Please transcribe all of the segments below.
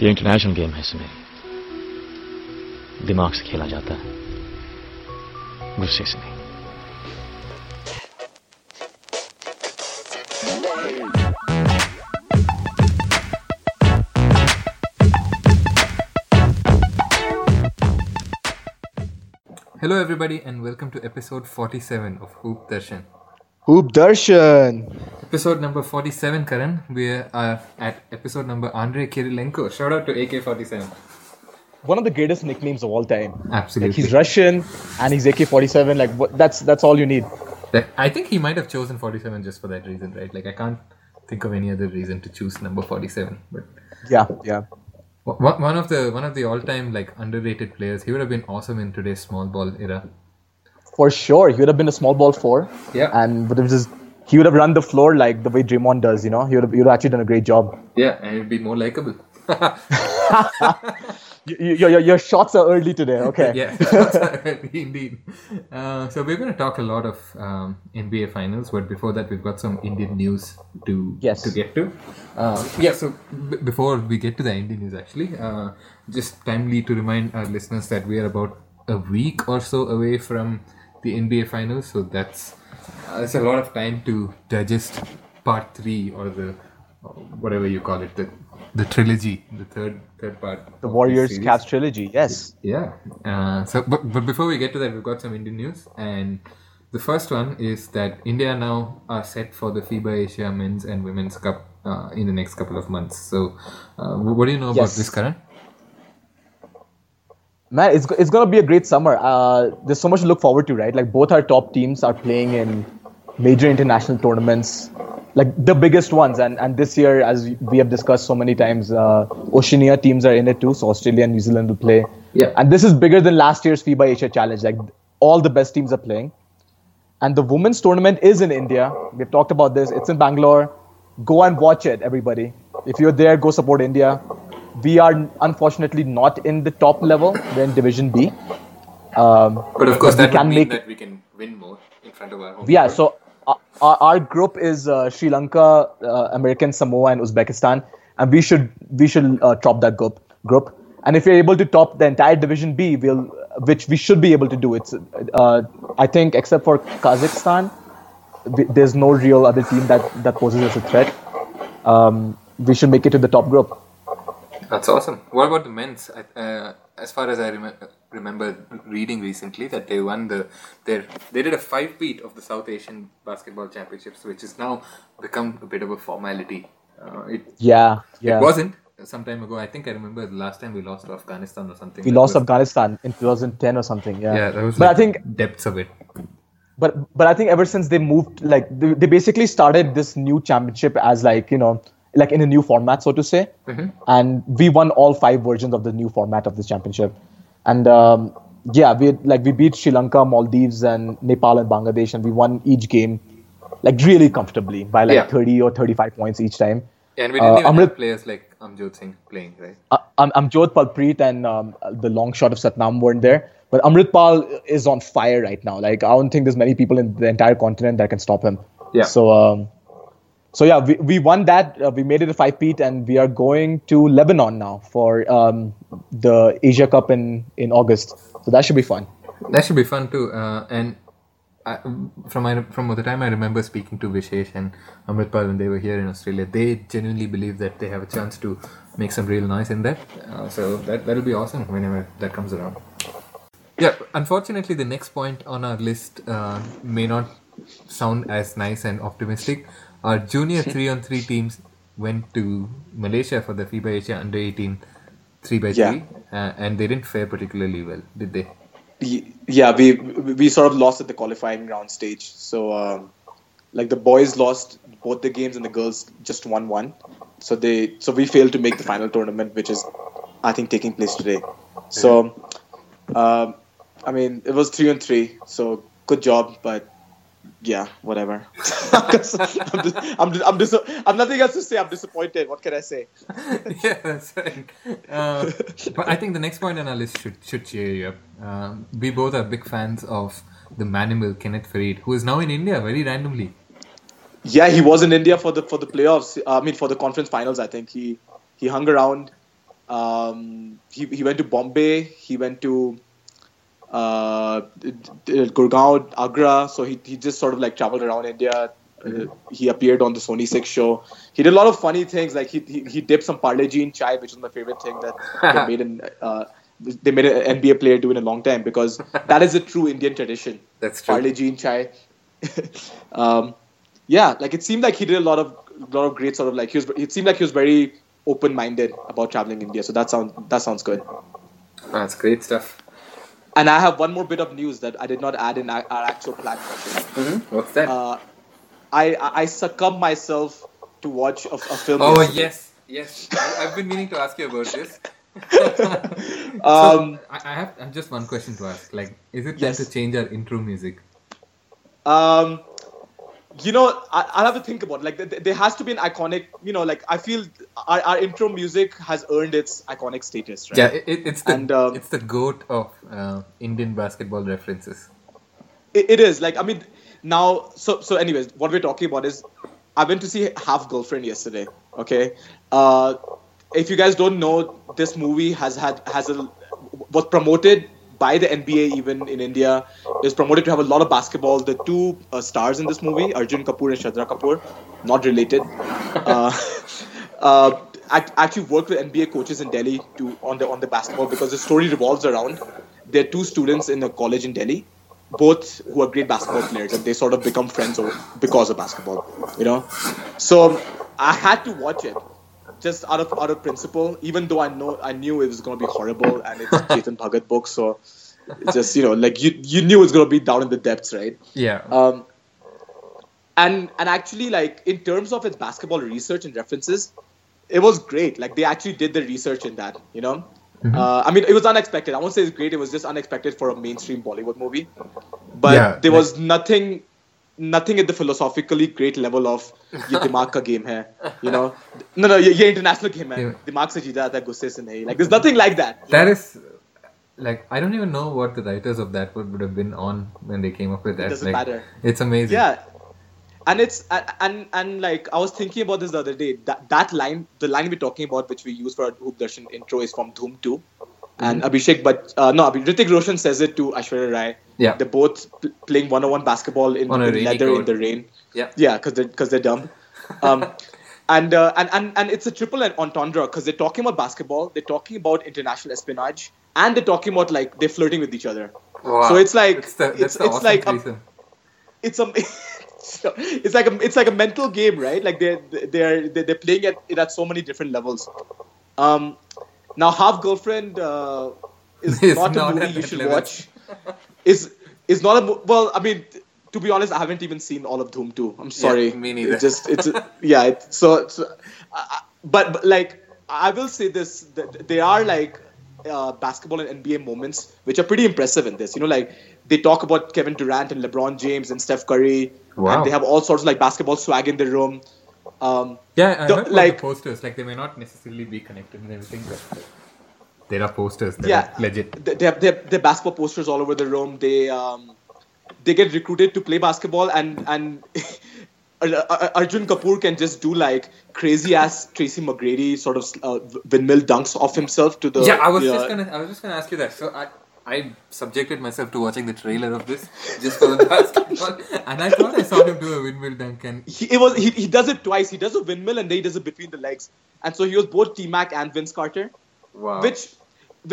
ये international game है सुमे दिमाग से खेला जाता है गुस्से से नहीं Hello, everybody, and welcome to episode 47 of Hoop Darshan. Hoop Darshan. Episode number 47, Karan. We are at episode number Andrei Kirilenko. Shout out to AK47. One of the greatest nicknames of all time. Absolutely. Like he's Russian and he's AK-47. Like what, that's that's all you need. I think he might have chosen 47 just for that reason, right? Like, I can't think of any other reason to choose number 47. But Yeah, yeah. one one of the one of the all-time like underrated players. He would have been awesome in today's small ball era. For sure, he would have been a small ball four. Yeah. And would have just he would have run the floor like the way Draymond does. You know, he would have, he would have actually done a great job. Yeah, and it'd be more likable. Your, your, your shots are early today. Okay. yeah, indeed. Uh, so we're going to talk a lot of um, NBA finals, but before that, we've got some Indian news to Yes. to get to. Uh, yeah. So b- before we get to the Indian news, actually, uh, just timely to remind our listeners that we are about a week or so away from the NBA finals. So that's uh, that's a lot of time to digest part three or the uh, whatever you call it, the the trilogy, the third third part. The Warriors. Cavs trilogy. Yes. Yeah. Uh, so, but, but before we get to that, we've got some Indian news, and the first one is that India now are set for the FIBA Asia Men's and Women's Cup uh, in the next couple of months. So, uh, what do you know about this, Karan? Man, it's, it's going to be a great summer. Uh, there's so much to look forward to, right? Like both our top teams are playing in major international tournaments, like the biggest ones. And and this year, as we have discussed so many times, uh, Oceania teams are in it too. So Australia and New Zealand will play. Yeah. And this is bigger than last year's FIBA Asia Challenge. Like all the best teams are playing. And the women's tournament is in India. We've talked about this. It's in Bangalore. Go and watch it, everybody. If you're there, go support India. We are unfortunately not in the top level. We're in Division B. Um, But of course, that would can mean make- that we can win more in front of our home. yeah, so uh, our, our group is uh, Sri Lanka, uh, American Samoa, and Uzbekistan, and we should we should uh, top that group. Group, and if we're able to top the entire Division B, we'll which we should be able to do. It's uh, I think except for Kazakhstan, there's no real other team that that poses as a threat. Um, we should make it to the top group. That's awesome. What about the men's? I- Uh, as far as I rem- remember reading recently, that they won the their they did a five beat of the South Asian Basketball Championships, which has now become a bit of a formality. Uh, it Yeah, yeah. it wasn't some time ago. I think I remember the last time we lost to Afghanistan or something. we lost was- Afghanistan in 2010 or something. Yeah. Yeah, that was. but like I think depths of it. but but I think ever since they moved, like they, they basically started this new championship as like you know like in a new format, so to say. And we won all five versions of the new format of this championship, and um, yeah, we like we beat Sri Lanka, Maldives, and Nepal and Bangladesh, and we won each game like really comfortably by like Yeah. 30 or 35 points each time. And we didn't Uh, even Amrit- have players like Amjyot Singh playing, right? uh, I'm, I'm Jodh Palpreet and um, the long shot of Satnam weren't there. But Amritpal is on fire right now. Like I don't think there's many people in the entire continent that can stop him. Yeah. So um, so yeah, we, we won that. Uh, we made it a five peat, and we are going to Lebanon now for um, the Asia Cup in in August. So that should be fun. That should be fun too. Uh, and I, from my from the time I remember speaking to Vishesh and Amritpal when they were here in Australia, they genuinely believe that they have a chance to make some real noise in that. Uh, so that that'll be awesome whenever that comes around. Yeah, unfortunately, the next point on our list uh, may not sound as nice and optimistic. Our junior three on three teams went to Malaysia for the FIBA Asia Under 18 3 by. 3 uh, and they didn't fare particularly well, did they? yeah we we sort of lost at the qualifying round stage. So um, like the boys lost both the games and the girls just won one. So they so we failed to make the final tournament which is i think taking place today. So um, i mean it was three on three. So good job but yeah whatever I'm, just, I'm, just, I'm, dis- I'm nothing else to say i'm disappointed what can i say yeah, that's right. Uh, but I think the next point on our list should should cheer you up. Um, we both are big fans of the manimal Kenneth Faried, who is now in India very randomly. Yeah, he was in India for the for the playoffs. uh, I mean, for the conference finals. I think he he hung around. Um, he he went to Bombay. He went to uh, Gurgaon, Agra. So he he just sort of like traveled around India. Uh, he appeared on the Sony Six show. He did a lot of funny things, like he he, he dipped some Parle G in chai, which was my favorite thing that they made in uh, they made an NBA player do in a long time because that is a true Indian tradition. That's true. Parle G in chai. um, yeah, like it seemed like he did a lot of lot of great sort of like he was. It seemed like he was very open minded about traveling India. So that sounds that sounds good. That's great stuff. And I have one more bit of news that I did not add in our, our actual plan. What's that? Uh, I I succumb myself to watch a, a film. oh yes, yes. I've been meaning to ask you about this. Um, I, I have I have just one question to ask. Like, is it time Yes. to change our intro music? Um, you know, I, I'll have to think about it. like. th- th- There has to be an iconic. You know, like I feel our, our intro music has earned its iconic status, right? Yeah, it, it's the And, um, it's the goat of uh, Indian basketball references. It, it is like I mean now. So so anyways, what we're talking about is I went to see Half Girlfriend yesterday. Okay, uh, if you guys don't know, this movie has had has a was promoted by the NBA even in India. is promoted to have a lot of basketball. The two uh, stars in this movie, Arjun Kapoor and Shraddha Kapoor, not related. Uh, uh, actually worked with NBA coaches in Delhi to on the on the basketball because the story revolves around there are two students in a college in Delhi, both who are great basketball players, and they sort of become friends over, because of basketball. You know, so I had to watch it just out of out of principle, even though I know I knew it was going to be horrible and it's Chetan Bhagat book, so it's just you know like you you knew it was going to be down in the depths, right? Yeah. Um, and and actually, like in terms of its basketball research and references, it was great. Like they actually did the research in that. You know, uh, I mean, it was unexpected. I won't say it's great. It was just unexpected for a mainstream Bollywood movie. But Yeah, there like- was nothing, nothing at the philosophically great level of ये दिमाग का game है you know? No no ये ये international game है। दिमाग से जीता जाता है गुस्से से नहीं। Like there's nothing like that that is like I don't even know what the writers of that would, would have been on when they came up with that. it doesn't like, matter. it's amazing. Yeah. And it's and and like I was thinking about this the other day. That that line the line we're talking about which we use for our Hoop Darshan intro is from Dhoom 2 and Abhishek, but uh, no, Hrithik Roshan says it to Aishwarya Rai. Yeah. they're both pl- playing one-on-one basketball in, leather in the rain. Yeah. Yeah, because they're because they're dumb. Um, and, uh, and and and it's a triple entendre because they're talking about basketball, they're talking about international espionage, and they're talking about like they're flirting with each other. Wow. So it's like That's the, that's it's it's awesome like a, it's a it's like a it's like a mental game, right? Like they're they're they're playing at it at so many different levels. Um, now half girlfriend uh, is Is not, not a movie you should level. watch. Is is not a well. I mean, to be honest, I haven't even seen all of Dhoom 2. I'm sorry. me neither. It just it's yeah. It, so, so uh, but, but like I will say this: that there are like uh, basketball and NBA moments which are pretty impressive in this. You know, like they talk about Kevin Durant and LeBron James and Steph Curry, Wow. and they have all sorts of like basketball swag in the room. Um, Yeah, I The- heard like- the posters. Like they may not necessarily be connected and everything, but there are posters that yeah, are legit. They, have, they have they have basketball posters all over the room. They um, they get recruited to play basketball, and and Ar- Ar- Arjun Kapoor can just do like crazy ass Tracy McGrady sort of uh, windmill dunks off himself to the yeah, I was uh, just gonna, I was just gonna ask you that. So I, I subjected myself to watching the trailer of this just for the basketball, and I thought I saw him do a windmill dunk, and he, it was he, he does it twice. He does a windmill and then he does it between the legs. And so he was both T Mac and Vince Carter, wow, which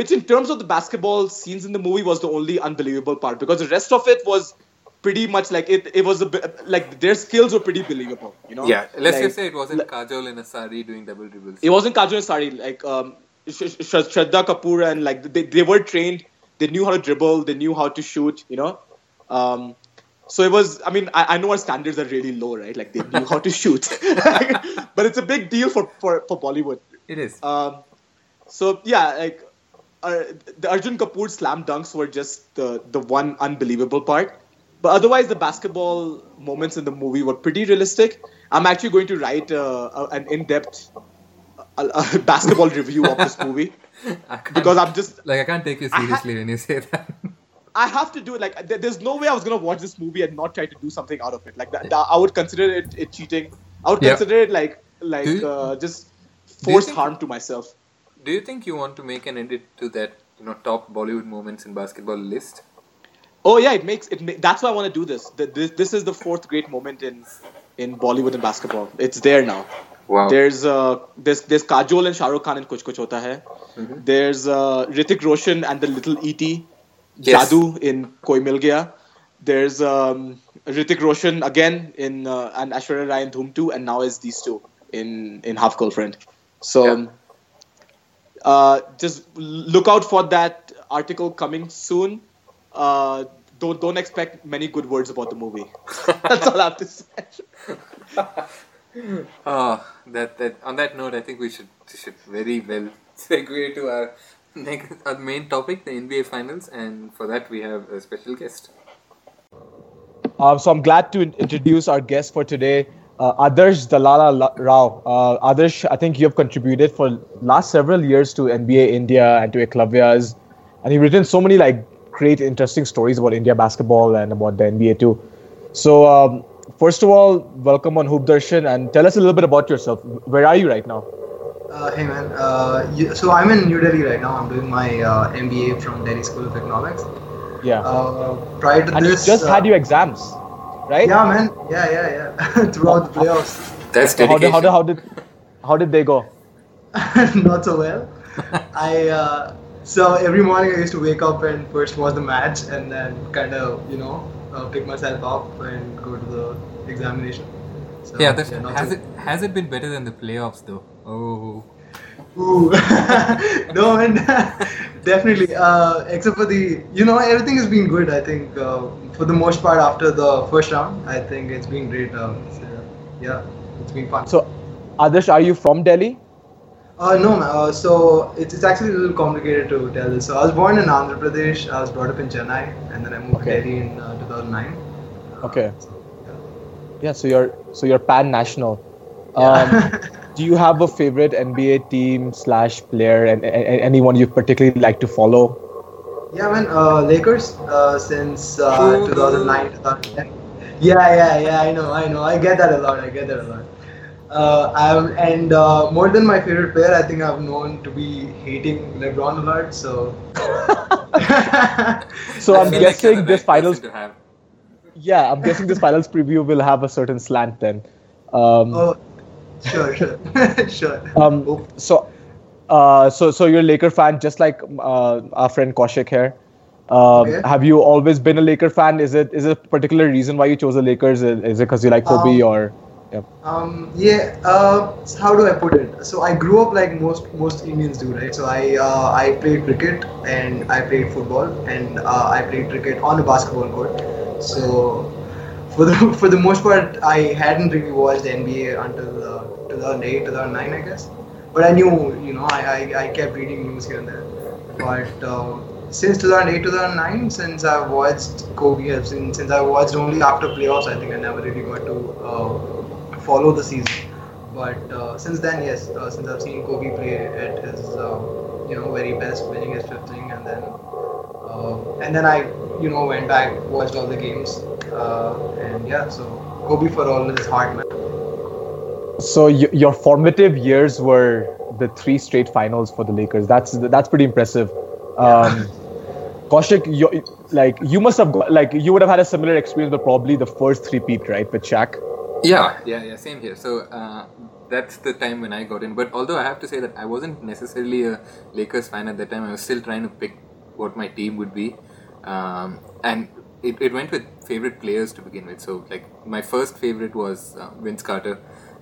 which in terms of the basketball scenes in the movie was the only unbelievable part because the rest of it was pretty much like it. It was a bit like their skills were pretty believable. You know. yeah. Let's Like, just say it wasn't like- Kajol in a sari doing double dribbles. It wasn't Kajol and Sari. Like um, Sh- Sh- Shraddha Kapoor and like they, they were trained. They knew how to dribble. They knew how to shoot. You know. Um, so it was. I mean, I, I know our standards are really low, right? Like they knew how to shoot, but it's a big deal for for, for Bollywood. It is. Um, so yeah, like uh, the Arjun Kapoor slam dunks were just the the one unbelievable part. But otherwise, the basketball moments in the movie were pretty realistic. I'm actually going to write uh, a, an in-depth uh, basketball review of this movie because I'm just like I can't take you I ha- seriously when you say that. I have to do it. Like, there's no way I was gonna watch this movie and not try to do something out of it. Like, that, that- I would consider it, it cheating. I would Yeah. consider it like like you- uh, just forced think- harm to myself. do you think you want to make an edit to that you know top Bollywood moments in basketball list? Oh yeah, it makes it. Ma- that's why I want to do this. The, this. This is the fourth great moment in in Bollywood and basketball. It's there now. Wow. There's uh there's there's Kajol and Shah Rukh Khan in Kuch Kuch Hota Hai. There's uh, Hrithik Roshan and the little E.T. Yes. Jadoo in Koi Mil Gaya. There's um, Hrithik Roshan again in uh, and Aishwarya Rai in Dhoom 2, and now is these two in in Half Girlfriend. So Yeah. uh, just look out for that article coming soon. Uh, don't don't expect many good words about the movie. That's all I have to say. Oh, that that on that note, I think we should should very well segue to our next our main topic, the NBA Finals, and for that we have a special guest. Um, so I'm glad to introduce our guest for today, uh, Adarsh Dalala Rao. Uh, Adarsh, I think you have contributed for last several years to NBA India and to Eklavya's, and you've written so many like great, interesting stories about India basketball and about the NBA too. So um, first of all, welcome on Hoop Darshan and tell us a little bit about yourself. Where are you right now? Uh, hey man, uh, you, so I'm in New Delhi right now. I'm doing my uh, MBA from Delhi School of Economics. Yeah, Uh, prior to and you just uh, had your exams, right? Yeah, man. Yeah, yeah, yeah. Throughout the playoffs, That's So how did, how did how did how did they go? not so well. I uh, so every morning I used to wake up and first watch the match and then kind of you know uh, pick myself up and go to the examination. So, yeah, that, not has so- it has it been better than the playoffs though? Oh, Ooh. no, and definitely. Uh, except for the, you know, everything has been good. I think uh, for the most part after the first round, I think it's been great. Um, so, yeah, it's been fun. So, Adarsh, are you from Delhi? Uh, no, uh, so it's, it's actually a little complicated to tell this. So I was born in Andhra Pradesh. I was brought up in Chennai, and then I moved Okay. to Delhi in uh, 2009. Okay. So, Yeah, so you're so you're pan national. yeah. Um, do you have a favorite NBA team slash player and, and anyone you particularly like to follow? Yeah, man. Uh, Lakers uh, since uh, 2009, 2010. Yeah, yeah, yeah. I know, I know. I get that a lot. I get that a lot. Uh, I'm, and uh, more than my favorite player, I think I've known to be hating LeBron a lot. So. So I I'm feel like guessing this finals. to have. Yeah, I'm guessing this finals preview will have a certain slant then. Um, oh, sure, sure, sure. um, Oh, so, uh, so so you're a Laker fan, just like uh, our friend Kaushik here. Um, Okay. Have you always been a Laker fan? Is it is it a particular reason why you chose the Lakers? Is is it because you like Kobe Um, or? Yeah. Um, yeah. Uh, how do I put it? So I grew up like most most Indians do, right? So I uh, I played cricket and I played football and uh, I played cricket on a basketball court. So for the for the most part, I hadn't really watched the NBA until uh, 2008, 2009, I guess. But I knew, you know, I, I, I kept reading news here and there. But uh, since 2008, 2009, since I watched Kobe, I've since I watched only after playoffs, I think I never really got to uh, follow the season. But uh, since then, yes, uh, since I've seen Kobe play at his, uh, you know, very best, winning his fifth ring, and then, uh, and then I, you know, went back, watched all the games, uh, and yeah, so Kobe for all his heart, man. So y- your formative years were the three straight finals for the Lakers. That's that's pretty impressive. Um, Kaushik, you, like you must have got, like you would have had a similar experience, but probably the first three peat, right, with Shaq. Yeah, yeah, yeah. Same here. So uh, that's the time when I got in. But although I have to say that I wasn't necessarily a Lakers fan at that time, I was still trying to pick what my team would be, um, and it, it went with favorite players to begin with. So like my first favorite was uh, Vince Carter,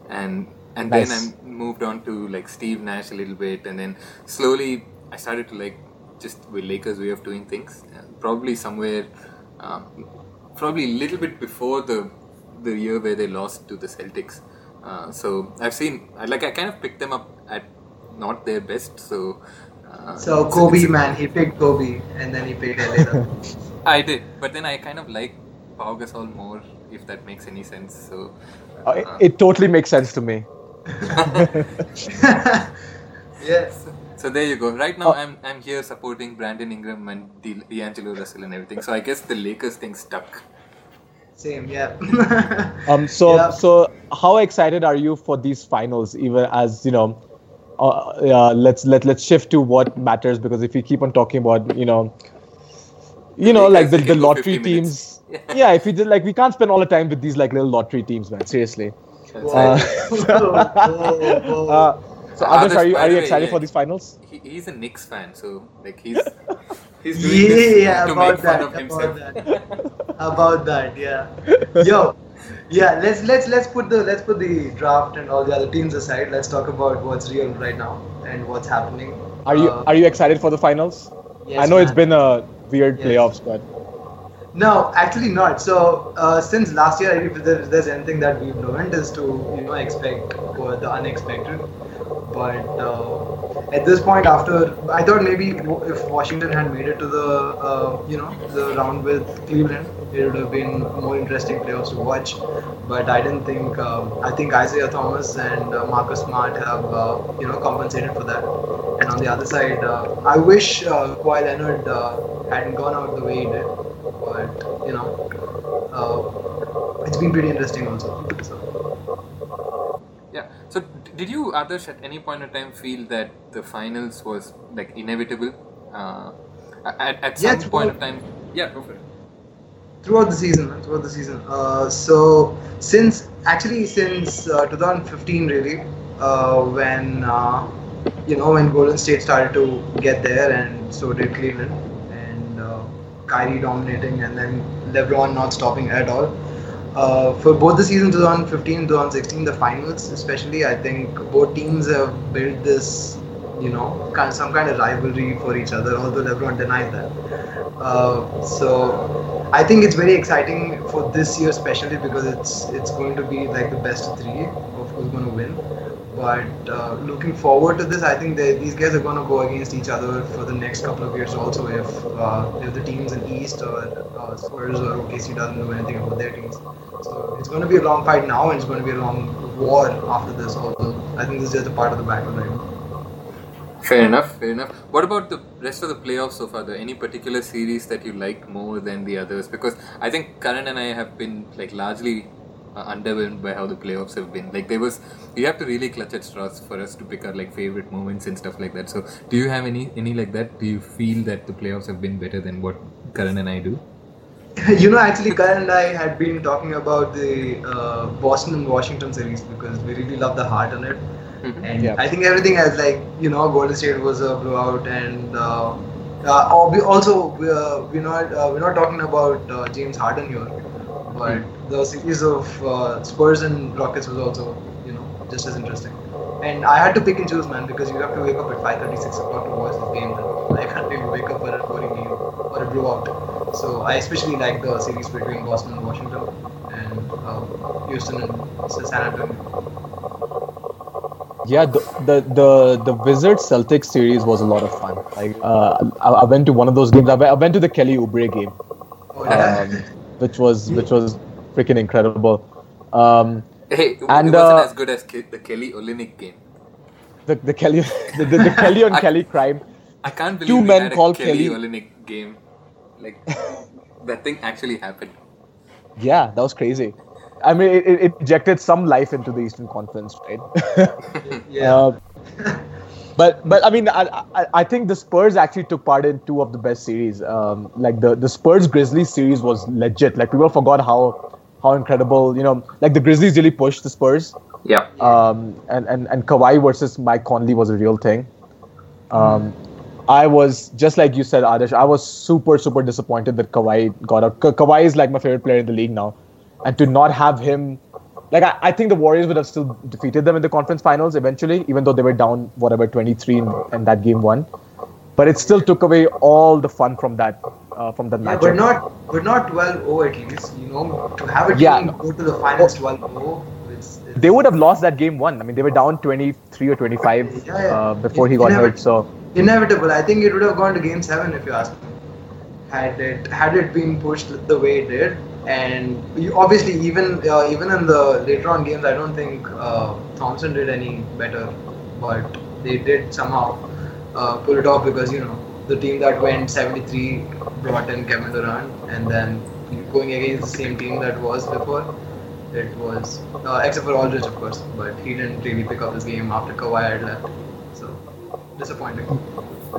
and and Nice. then I moved on to like Steve Nash a little bit, and then slowly I started to like just with Lakers way of doing things. Uh, probably somewhere, um, probably a little bit before the the year where they lost to the Celtics. Uh, so I've seen, I like, I kind of picked them up at not their best. So. Uh, So Kobe, it's- man, he picked Kobe, and then he picked LA. I did, but then I kind of like Pau Gasol more, if that makes any sense. So. Uh, it, it totally makes sense to me. yes. So there you go. Right now, I'm I'm here supporting Brandon Ingram and D- D'Angelo Russell and everything. So I guess the Lakers thing stuck. Same, yeah. Um, so Yeah. so how excited are you for these finals? Even as you know, uh, yeah, let's let let's shift to what matters because if we keep on talking about you know, you know, like the, the lottery teams. Yeah, if we did like we can't spend all the time with these like little lottery teams, man. Seriously. That's Whoa, right. whoa, whoa, whoa. Uh, so, Others, Adarsh, are you are the you way, excited yeah. for these finals? he, he's a Knicks fan, so like he's he's doing this yeah, to about make fun that, of himself. about that, about that, yeah. Yo, yeah. Let's let's let's put the let's put the draft and all the other teams aside. Let's talk about what's real right now and what's happening. Are you Uh, are you excited for the finals? yes, I know it's been a weird Yes. playoffs, but No, actually not. So uh, since last year, if there's anything that we've learned is to you know expect for the unexpected. But uh, at this point, after I thought maybe if Washington had made it to the uh, you know the round with Cleveland, it would have been more interesting playoffs to watch. But I didn't think. Um, I think Isaiah Thomas and uh, Marcus Smart have uh, you know compensated for that. And on the other side, uh, I wish uh, Kawhi Leonard hadn't gone out the way he did but you know, it's been pretty interesting also. So. Did you, Adarsh, at any point in time feel that the finals was like inevitable? Uh, at, at Yeah, some point of time. Yeah, go for it. throughout the season, throughout the season. Uh, so since actually since uh, 2015, really, uh, when uh, you know when Golden State started to get there, and so did Cleveland, and uh, Kyrie dominating, and then LeBron not stopping at all. Uh, for both the seasons 2015 and 2016 the finals especially i think both teams have built this you know kind some kind of rivalry for each other although lebron denied that. Uh, so i think it's very exciting for this year especially because it's it's going to be like the best three of who's going to win but uh, looking forward to this i think these guys are going to go against each other for the next couple of years also if uh, if the teams in east or uh, spurs or okc doesn't do anything about their teams so it's going to be a long fight now, and it's going to be a long war after this. Also, I think this is just a part of the battle right now. Fair enough. Fair enough. What about the rest of the playoffs so far? Though? Any particular series that you liked more than the others? Because I think Karan and I have been like largely uh, underwhelmed by how the playoffs have been. Like there was, you have to really clutch at straws for us to pick our like favorite moments and stuff like that. So, do you have any any like that? Do you feel that the playoffs have been better than what Karan and I do? you know, actually, Karan and I had been talking about the uh, Boston and Washington series because we really love the heart on it. Mhm. And Yeah. I think everything has like you know, Golden State was a blowout, and uh, uh, also we're, we're not uh, we're not talking about uh, James Harden here, but the series of uh, Spurs and Rockets was also you know just as interesting. And I had to pick and choose, man, because you have to wake up at 5:30, 6 o'clock to watch this game. I can't really wake up for a boring game or a blowout. So I especially like the series between Boston and Washington and uh, Houston and San Antonio. Yeah, the the the, the Wizards Celtics series was a lot of fun. Like, uh, I, I went to one of those games. I went, I went to the Kelly Oubre game, Oh, yeah. um, which was which was freaking incredible. Um, Hey, it And, wasn't uh, as good as Ke- the Kelly Olynyk game. the the Kelly the, the, the Kelly on I- Kelly crime. I can't believe Two we men had a called Kelly Kelly. Olynyk game. Like that thing actually happened. Yeah, that was crazy. I mean, it, it it injected some life into the Eastern Conference, right? yeah. Uh, but but I mean, I, I I think the Spurs actually took part in two of the best series. Um, like the the Spurs Grizzlies series was legit. Like people forgot how how incredible you know. Like the Grizzlies really pushed the Spurs. Yeah. Um, and and and Kawhi versus Mike Conley was a real thing. Um, I was just like you said, Adarsh. I was super super disappointed that Kawhi got out. Ka- Kawhi is like my favorite player in the league now, and to not have him, like I, I think the Warriors would have still defeated them in the conference finals eventually, even though they were down whatever 23 in, in that game one. But it still took away all the fun from that uh, from that Yeah, matchup. but not but not 12-0 at least. You know, to have a team Yeah, no. go to the finals 12-0, it's, it's they would have lost that game one. I mean, they were down 23 or 25 Yeah, yeah. uh, before he got never- hurt. So. inevitable. I think it would have gone to game seven if you ask me. Had it had it been pushed the way it did, and you, obviously even uh, even in the later on games, I don't think uh, Thompson did any better, but they did somehow uh, pull it off because you know the team that went 73 brought in Kevin Durant, and then going against the same team that was before. It was uh, except for Aldridge, of course, but he didn't really pick up his game after Kawhi had left. So disappointing.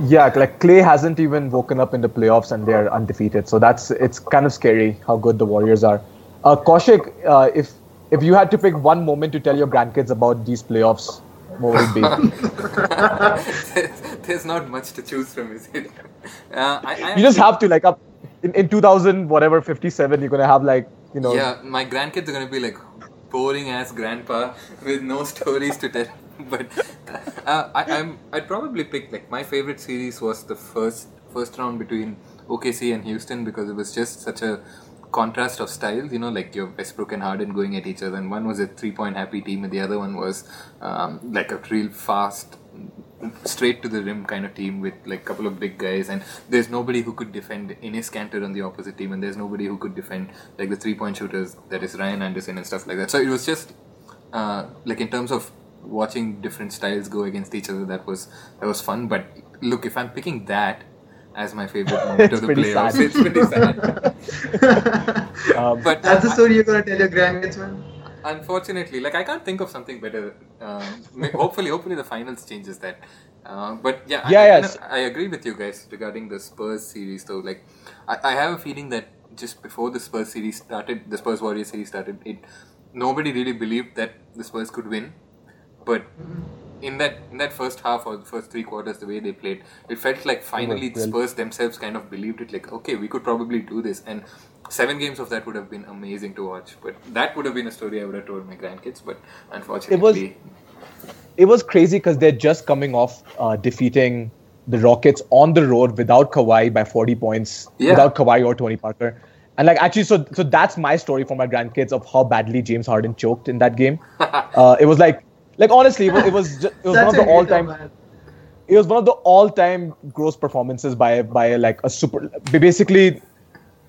Yeah, like Clay hasn't even woken up in the playoffs and they're undefeated. So that's it's kind of scary how good the Warriors are. Uh, Kaushik, uh, if if you had to pick one moment to tell your grandkids about these playoffs, what would it be? There's not much to choose from, is it? Uh, I, I you just have to like up in, in 2000 whatever 57 you're gonna have like you know Yeah, my grandkids are gonna be like boring ass grandpa with no stories to tell. But uh, I, I'm I'd probably pick like my favorite series was the first first round between OKC and Houston because it was just such a contrast of styles. You know, like your Westbrook and Harden going at each other, and one was a three point happy team, and the other one was um, like a real fast straight to the rim kind of team with like a couple of big guys and there's nobody who could defend Enes Kanter on the opposite team and there's nobody who could defend like the three point shooters that is Ryan Anderson and stuff like that so it was just uh, like in terms of watching different styles go against each other that was that was fun but look if I'm picking that as my favorite moment of the pretty playoffs sad. it's pretty sad um, but That's the I- story you're gonna tell your grandkids, man. Unfortunately, like I can't think of something better. May- hopefully, hopefully the finals changes that. Uh, but yeah, I, Yeah, I, yes. I agree with you guys regarding the Spurs series. Though, like I, I have a feeling that just before the Spurs series started, the Spurs Warriors series started, it nobody really believed that the Spurs could win. But in that in that first half or the first three quarters, the way they played, it felt like finally the. Spurs themselves kind of believed it. Like, okay, we could probably do this, and seven games of that would have been amazing to watch. But that would have been a story I would have told my grandkids. But unfortunately, it was crazy because they're just coming off uh, defeating the Rockets on the road without Kawhi by 40 points, Yeah. without Kawhi or Tony Parker. And like actually, so so that's my story for my grandkids of how badly James Harden choked in that game. uh, it was like, like honestly, it was it was, just, it was one of the all time. It was one of the all time gross performances by by like a super basically,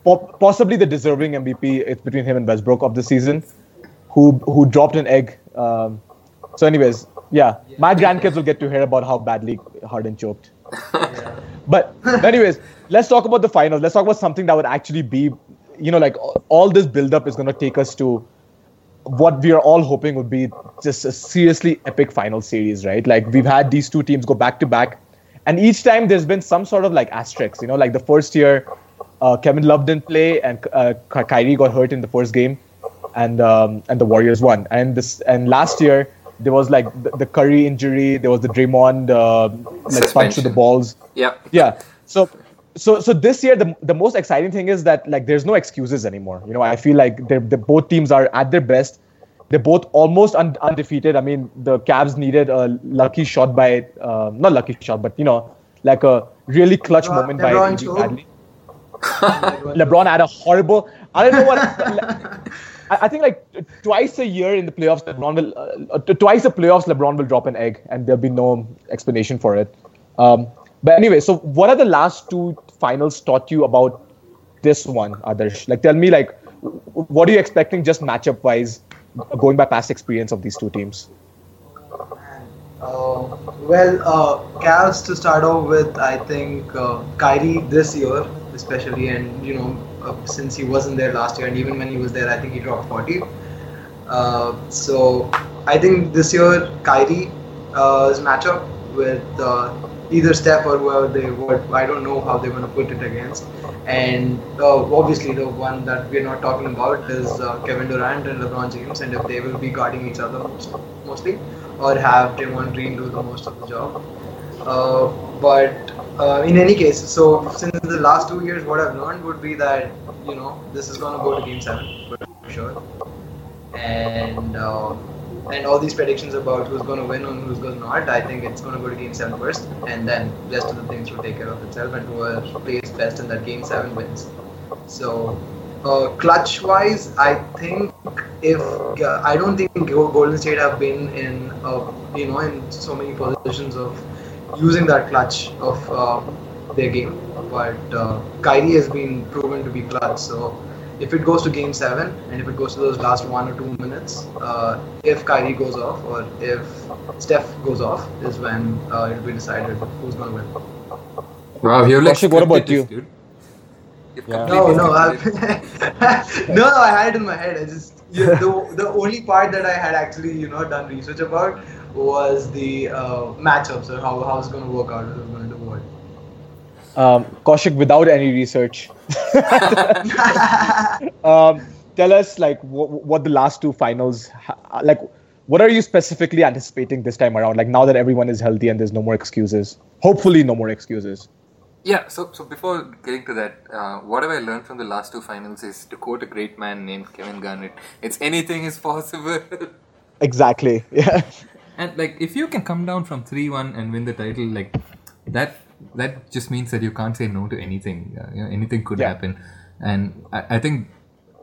po- possibly the deserving MVP. It's between him and Westbrook of the season, who who dropped an egg. Um, so, anyways, yeah, my grandkids will get to hear about how badly Harden choked. But, anyways, let's talk about the finals. Let's talk about something that would actually be, you know, like all this build-up is going to take us to what we are all hoping would be just a seriously epic final series, right? Like we've had these two teams go back to back, and each time there's been some sort of like asterisks. You know, like the first year, uh, Kevin Love didn't play, and uh, Kyrie got hurt in the first game, and um, and the Warriors won. And this and last year there was like the, the Curry injury, there was the Draymond uh, like punch to the balls. yeah, Yeah. So so so this year the the most exciting thing is that like there's no excuses anymore. You know, I feel like they're, the both teams are at their best. They're both almost un- undefeated. I mean, the Cavs needed a lucky shot by uh, not lucky shot, but you know, like a really clutch LeBron- moment by LeBron A.D. choked. Bradley. LeBron had a horrible. I don't know what. I I think like twice a year in the playoffs, LeBron will uh, twice the playoffs, LeBron will drop an egg, and there'll be no explanation for it. Um, but anyway, so what are the last two finals taught you about this one, Adarsh? Like, tell me, like, what are you expecting just matchup wise, going by past experience of these two teams? Uh, well, uh, Cavs to start off with, I think uh, Kyrie this year, especially, and you know, uh, since he wasn't there last year, and even when he was there, I think he dropped 40. Uh, so I think this year Kyrie's matchup with uh, either Steph or whoever they would, I don't know how they're going to put it against. And uh, obviously, the one that we're not talking about is uh, Kevin Durant and LeBron James, and if they will be guarding each other mostly, or have Draymond Green do the most of the job. Uh, but uh, in any case, so since the last two years, what I've learned would be that you know this is to go to Game Seven for sure, and uh, and all these predictions about who's to win and who's to not, I think it's to go to Game Seven first, and then rest of the things will take care of itself, and whoever plays best in that Game Seven wins. So. Uh, clutch wise, I think if uh, I don't think Golden State have been in you know in so many positions of using that clutch of uh, their game, but uh, Kyrie has been proven to be clutch. So if it goes to Game Seven and if it goes to those last one or two minutes, uh, if Kyrie goes off or if Steph goes off, is when uh, it'll be decided who's going to win. wow, you're like what about scripted this, you? dude. Yeah. No, no, scripted it. I, no, no, I had it in my head. I just, yeah, the, the only part that I had actually, you know, done research about was the uh, matchups or how, how it's going to work out, who's going to do what. Um, Kaushik, without any research, um, tell us like what, what the last two finals ha- like. What are you specifically anticipating this time around? Like now that everyone is healthy and there's no more excuses. Hopefully, no more excuses. Yeah, so so before getting to that, uh, what have I learned from the last two finals is to quote a great man named Kevin Garnett: "It's anything is possible." Exactly. Yeah. and like, if you can come down from three-one and win the title, like that, that just means that you can't say no to anything. Uh, you know, anything could Yeah. happen, and I, I think,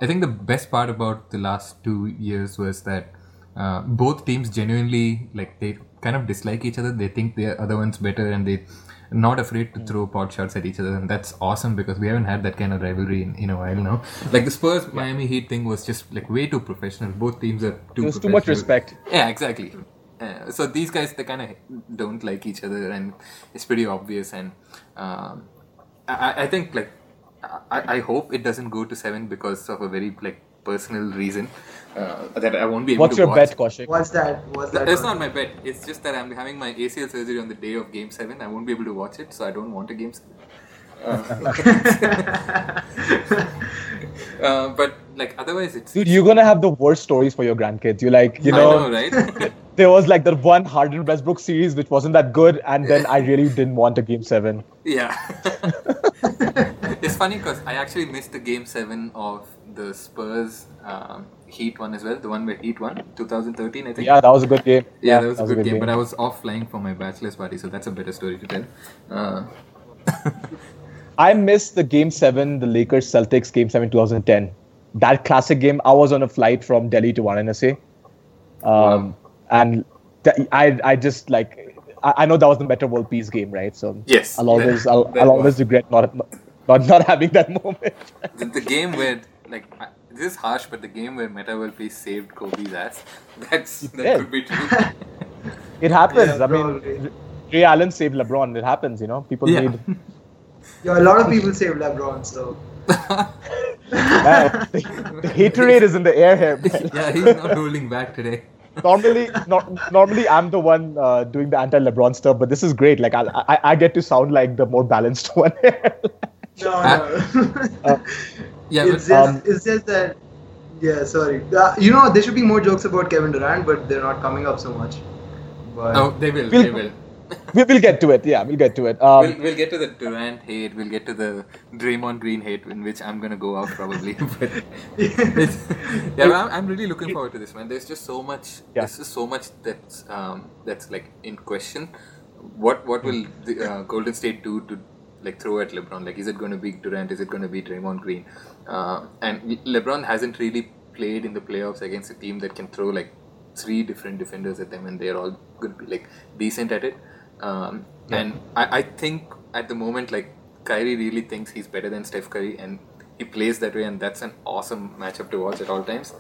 I think the best part about the last two years was that uh, both teams genuinely like they kind of dislike each other. They think the other one's better, and they not afraid to throw pot shots at each other, and that's awesome because we haven't had that kind of rivalry in, in a while now. Like the Spurs Miami Heat thing was just like way too professional. Both teams are too. There's too much respect. Yeah, exactly. Uh, so these guys they kind of don't like each other, and it's pretty obvious. And um, I, I think like I, I hope it doesn't go to seven because of a very like personal reason uh, that I won't be able What's to your watch. bet, Kaushik? What's that? What's that? It's not my bet. It's just that I'm having my ACL surgery on the day of Game Seven. I won't be able to watch it, so I don't want a Game Seven. Uh, uh, but like otherwise, it's Dude, you're gonna have the worst stories for your grandkids. You like, you I know, know, right? there was like the one Harden Westbrook series which wasn't that good, and then I really didn't want a game seven. Yeah. it's funny because I actually missed the game seven of the Spurs um, Heat one as well. The one where Heat won, 2013, I think. Yeah, that was a good game. Yeah, that was a good game, but I was off flying for my bachelor's party, so that's a better story to tell. Uh, I missed the game seven, the Lakers Celtics game seven 2010. That classic game, I was on a flight from Delhi to Varanasi. Um, and th- I, I just like, I, I know that was the Meta World Peace game, right? So Yes, I'll always, that- I'll, that I'll always regret not, not, not having that moment. the, the game where, like, I- this is harsh, but the game where Meta World Peace saved Kobe's ass, that's, that did. could be true. it happens. Yeah, I mean. Ray Allen saved LeBron. It happens, you know. People yeah. need. Yeah, a lot of people save LeBron, so. Man, the, the haterade is in the air here. man. yeah, he's not holding back today. normally, not, normally I'm the one uh, doing the anti-LeBron stuff, but this is great. Like I, I, I get to sound like the more balanced one. No, no. Uh, Yeah, it's, but, just, um, it's just that. Yeah, sorry. Uh, you know, there should be more jokes about Kevin Durant, but they're not coming up so much. But oh, they will, We'll- they will. we, we'll get to it. Yeah, we'll get to it. Um, we'll, we'll get to the Durant hate. We'll get to the Draymond Green hate, in which I'm gonna go out probably. but yeah, but I'm, I'm really looking forward to this man. There's just so much. Yeah. There's just so much that's um, that's like in question. What what will the uh, Golden State do to like throw at LeBron? Like, is it going to be Durant? Is it going to be Draymond Green? Uh, and LeBron hasn't really played in the playoffs against a team that can throw like three different defenders at them, and they're all good, like decent at it. Um, And I, I think at the moment, like Kyrie really thinks he's better than Steph Curry, and he plays that way, and that's an awesome matchup to watch at all times.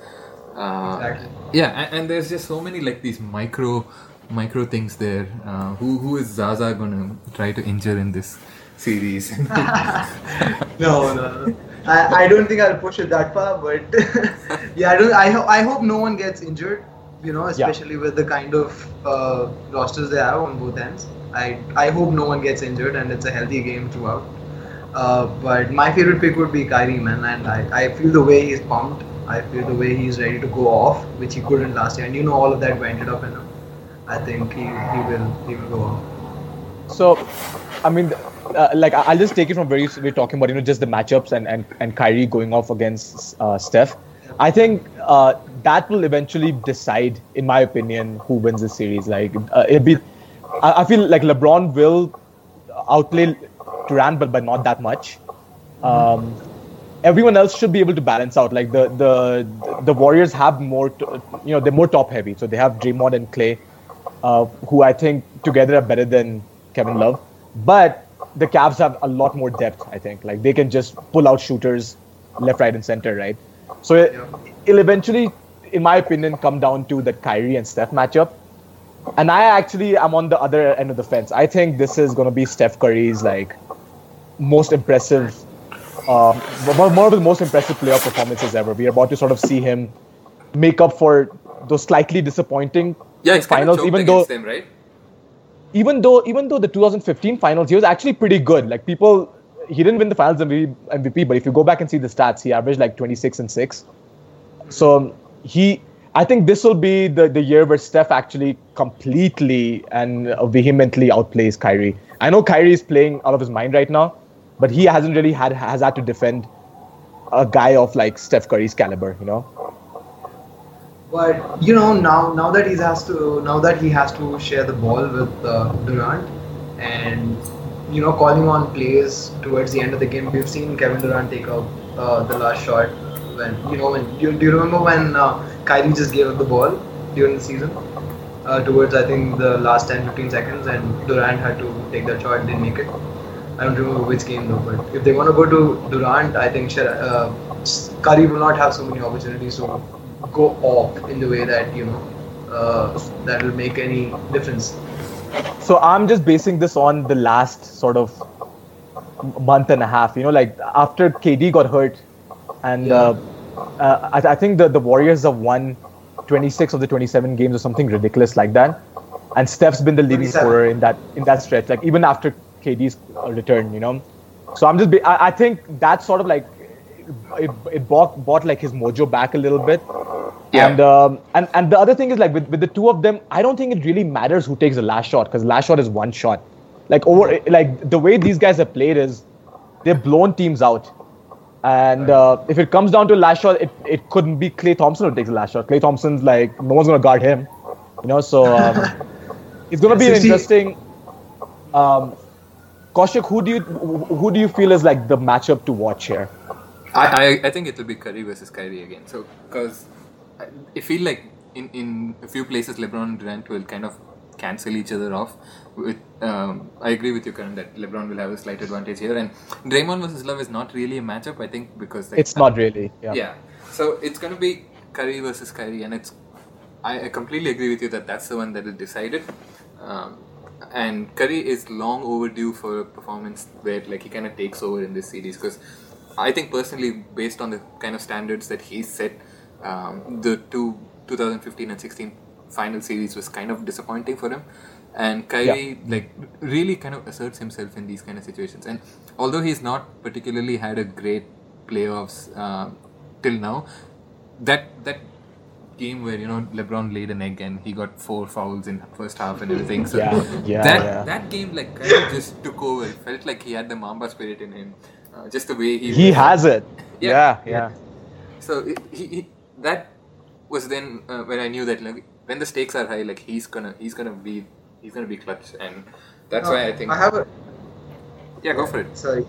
Uh, Exactly. Yeah, and, and there's just so many like these micro, micro things there. Uh, who who is Zaza gonna try to injure in this series? no, no, no. I, I don't think I'll push it that far, but yeah, I don't. I, ho- I hope no one gets injured. You know, especially with the kind of uh, rosters they have on both ends. I I hope no one gets injured and it's a healthy game throughout. Uh, but my favorite pick would be Kyrie, man, and I, I feel the way he's pumped. I feel the way he's ready to go off, which he couldn't last year, and you know all of that ended up in him. I think he, he will he will go off. So, I mean, uh, like I'll just take it from where we're talking about, you know, just the matchups and and, and Kyrie going off against uh, Steph. I think uh, that will eventually decide, in my opinion, who wins the series. Like uh, it'll be, I, I feel like LeBron will outplay Durant, but but not that much. Um, everyone else should be able to balance out. Like the the the Warriors have more, you know, they're more top heavy. So they have Draymond and Clay, uh, who I think together are better than Kevin Love. But the Cavs have a lot more depth. I think like they can just pull out shooters left, right, and center. Right. So it, it'll eventually, in my opinion, come down to that Kyrie and Steph matchup. And I actually am on the other end of the fence. I think this is going to be Steph Curry's like most impressive, uh, one one of the most impressive playoff performances ever. We're about to sort of see him make up for those slightly disappointing Yeah, it's finals. kind of even though against them, right? Even though even though the 2015 finals he was actually pretty good like people he didn't win the finals MVP but if you go back and see the stats he averaged like 26 and 6 so he I think this will be the, the year where Steph actually completely and vehemently outplays Kyrie. I know Kyrie is playing out of his mind right now, but he hasn't really had has had to defend a guy of like Steph Curry's caliber, you know. But you know now now that he has to now that he has to share the ball with uh, Durant and you know calling on plays towards the end of the game, we've seen Kevin Durant take out uh, the last shot when you know when do, do you remember when uh, Kyrie just gave up the ball during the season uh, towards I think the last 10-15 seconds and Durant had to take that shot didn't make it. I don't remember which game though, but if they want to go to Durant, I think uh, Curry will not have so many opportunities to go off in the way that you know uh, that will make any difference. So I'm just basing this on the last sort of month and a half. You know, like after KD got hurt, and Yeah. uh, uh, I, I think the the Warriors have won 26 of the 27 games or something ridiculous like that, and Steph's been the leading scorer in that in that stretch. Like even after KD's uh, return, you know. So I'm just ba- I, I think that's sort of like it, it bought, bought like his mojo back a little bit. Yeah. And um, and and the other thing is like with, with the two of them, I don't think it really matters who takes the last shot because last shot is one shot. Like over like the way these guys have played is they've blown teams out. And uh, if it comes down to last shot, it, it couldn't be Klay Thompson who takes the last shot. Klay Thompson's like no one's gonna guard him, you know. So um, it's gonna be an interesting. Um, Kaushik, who do you who do you feel is like the matchup to watch here? I, I, I think it will be Curry versus Kyrie again. So, because I, feel like in, in a few places, LeBron and Durant will kind of cancel each other off. With um, I agree with you, Karan, that LeBron will have a slight advantage here. And Draymond versus Love is not really a matchup, I think, because like, It's not really. Yeah. yeah. So it's going to be Curry versus Curry, and it's. I, I completely agree with you that that's the one that is decided. Um, and Curry is long overdue for a performance where like he kind of takes over in this series because I think personally, based on the kind of standards that he set, um, the two 2015 and 16 final series was kind of disappointing for him. And Kyrie like really kind of asserts himself in these kind of situations. And although he's not particularly had a great playoffs uh, till now, that that game where you know LeBron laid an egg and he got four fouls in first half and everything. So Yeah, yeah, that yeah. that game like kind of just took over. It felt like he had the Mamba spirit in him. Uh, just the way he He was. has it. Yeah. Yeah, yeah. So it, he, he that was then uh, when I knew that like when the stakes are high, like he's gonna he's gonna be he's gonna be clutch, and that's why I think I have a yeah go for it. sorry.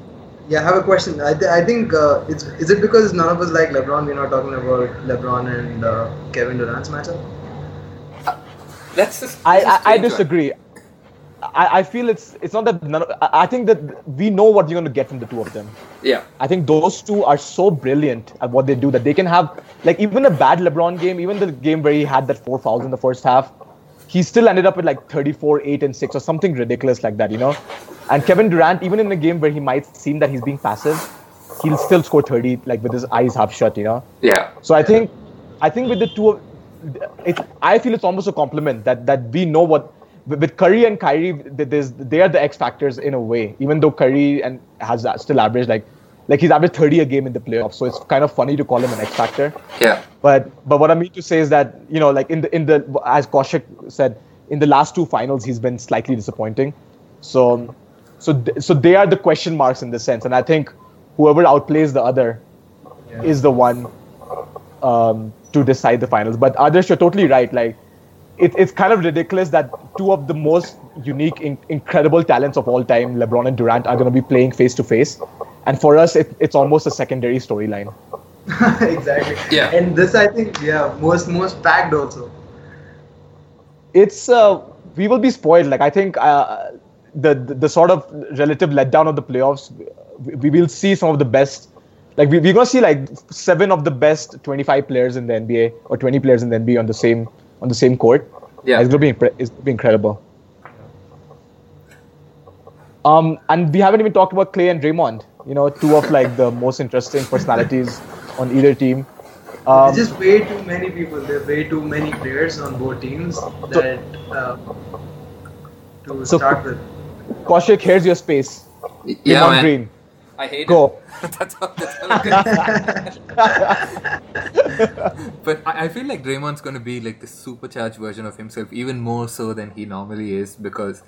Yeah, I have a question. I, th- I think uh, it's is it because none of us like LeBron? We're not talking about LeBron and uh, Kevin Durant's matchup. That's just I, that's a I, I strange one. I, I feel it's it's not that none, I I think that we know what you're going to get from the two of them. Yeah, I think those two are so brilliant at what they do that they can have like even a bad LeBron game, even the game where he had that four fouls in the first half, he still ended up with like 34, 8, and 6 or something ridiculous like that, you know? And Kevin Durant, even in a game where he might seem that he's being passive, he'll still score 30 like with his eyes half shut, you know? yeah, So I think, I think with the two, of, it, I feel it's almost a compliment that that we know what with with Curry and Kyrie, there's, they are the X factors in a way. Even though Curry and has still averaged like, like he's averaged 30 a game in the playoffs, so it's kind of funny to call him an X factor. yeah, But but what I mean to say is that you know like in the in the as Kaushik said in the last two finals he's been slightly disappointing. So so th- so they are the question marks in this sense, and I think whoever outplays the other is the one um, to decide the finals. But others, you're totally right. Like it, it's kind of ridiculous that two of the most unique, in, incredible talents of all time, LeBron and Durant, are going to be playing face to face. And for us, it, it's almost a secondary storyline. exactly. Yeah. And this, I think, yeah, most most packed also. it's uh, we will be spoiled. Like I think uh, the, the the sort of relative letdown of the playoffs, we, we will see some of the best. Like we, we're gonna see like seven of the best 25 players in the NBA or 20 players in the NBA on the same on the same court. Yeah. it's gonna be impre- it's gonna be incredible. Um, and we haven't even talked about Klay and Draymond. You know, two of like the most interesting personalities on either team. Um, There's just way too many people. There are way too many players on both teams that uh, to So- start with. Kaushik, here's your space. Yeah, Draymond man. Green. I hate Go. it. that's all. That's all I can- but I, I feel like Draymond's going to be like the supercharged version of himself, even more so than he normally is, because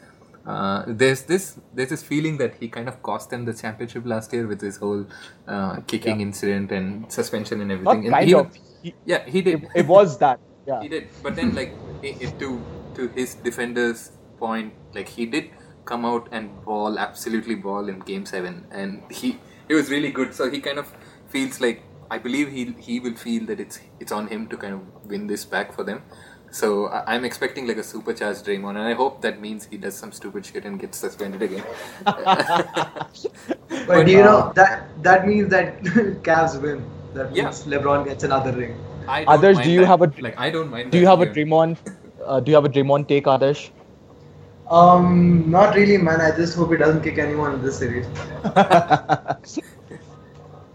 uh, there's this there's this feeling that he kind of cost them the championship last year with his whole uh, kicking incident and suspension and Not everything. And kind he- of. He- yeah, he did. It, it was that. Yeah. He did, but then like i i- to to his defender's point, like he did come out and ball absolutely ball in Game Seven, and he it was really good. So he kind of feels like I believe he he will feel that it's it's on him to kind of win this back for them. So I, I'm expecting like a supercharged Draymond, and I hope that means he does some stupid shit and gets suspended again. But you know that that means that Cavs win. That means Yeah. LeBron gets another ring. Others, do you that. have a- like I don't mind. Do you that have a either. Draymond? Uh, do you have a Draymond take, Adarsh? Um, not really, man. I just hope he doesn't kick anyone in this series.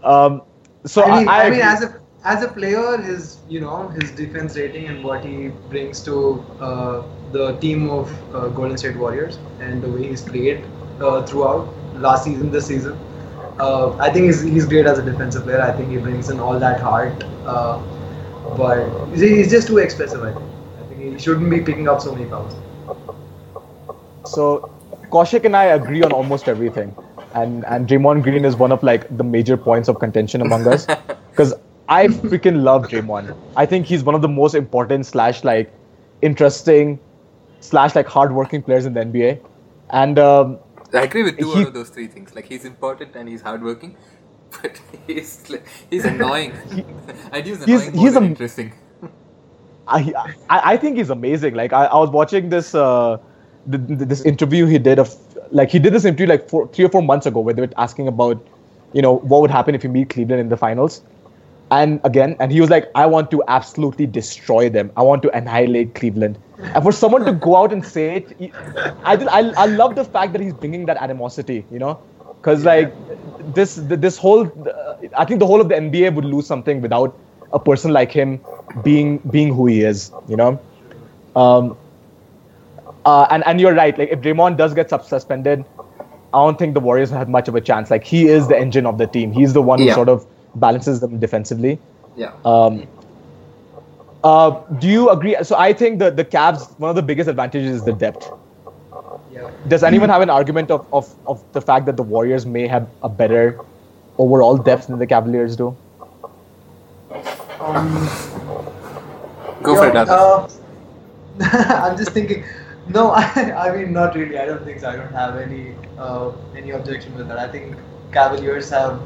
Um, so I mean, I, I, mean, as a as a player, his you know his defense rating and what he brings to uh, the team of uh, Golden State Warriors and the way he's played uh, throughout last season, this season, uh, I think he's, he's great as a defensive player. I think he brings in all that heart, uh, but he's- he's just too expensive. I think. I think he shouldn't be picking up so many fouls. So Kaushik and I agree on almost everything, and and Draymond Green is one of like the major points of contention among us, because I freaking love Draymond. I think he's one of the most important slash like interesting slash like hardworking players in the NBA, and um, I agree with two He- out of those three things. Like he's important and he's hardworking, but he's like, he's annoying. I'd use He's- annoying he's a- interesting. I, I I think he's amazing. Like I, I was watching this uh th- th- this interview he did of like he did this interview like four, three or four months ago where they were asking about you know what would happen if you meet Cleveland in the finals, and again and he was like I want to absolutely destroy them. I want to annihilate Cleveland. And for someone to go out and say it, I I I love the fact that he's bringing that animosity. You know. Because like this this whole I think the whole of the NBA would lose something without a person like him being being who he is, you know. Um, uh, and and you're right. Like if Draymond does get sub- suspended, I don't think the Warriors have much of a chance. Like he is the engine of the team. He's the one who sort of balances them defensively. Yeah. Um, uh, do you agree? So I think the the Cavs one of the biggest advantages is the depth. Yeah. Does anyone have an argument of, of, of the fact that the Warriors may have a better overall depth than the Cavaliers do? Um, Go for it, Yeah, uh, I'm just thinking. No, I, I mean not really. I don't think so. I don't have any uh, any objection with that. I think Cavaliers have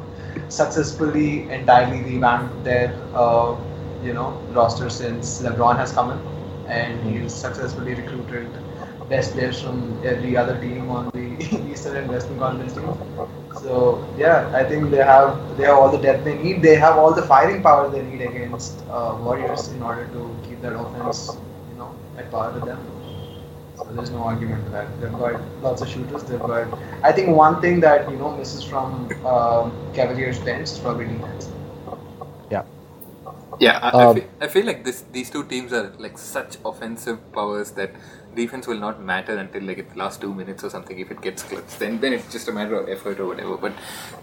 successfully entirely revamped their uh, you know roster since LeBron has come in, and he's successfully recruited best players from every other team on the Eastern and Western Conference team. So yeah, I think they have they have all the depth they need. They have all the firing power they need against uh, Warriors in order to keep that offense, you know, at par with them. So there's no argument to that. They've got lots of shooters. They've got. I think one thing that you know misses from um Cavaliers bench is probably defense. Yeah. Yeah, I, I, Um, feel, I feel like this these two teams are like such offensive powers that defense will not matter until like the last two minutes or something. If it gets close, then then it's just a matter of effort or whatever. But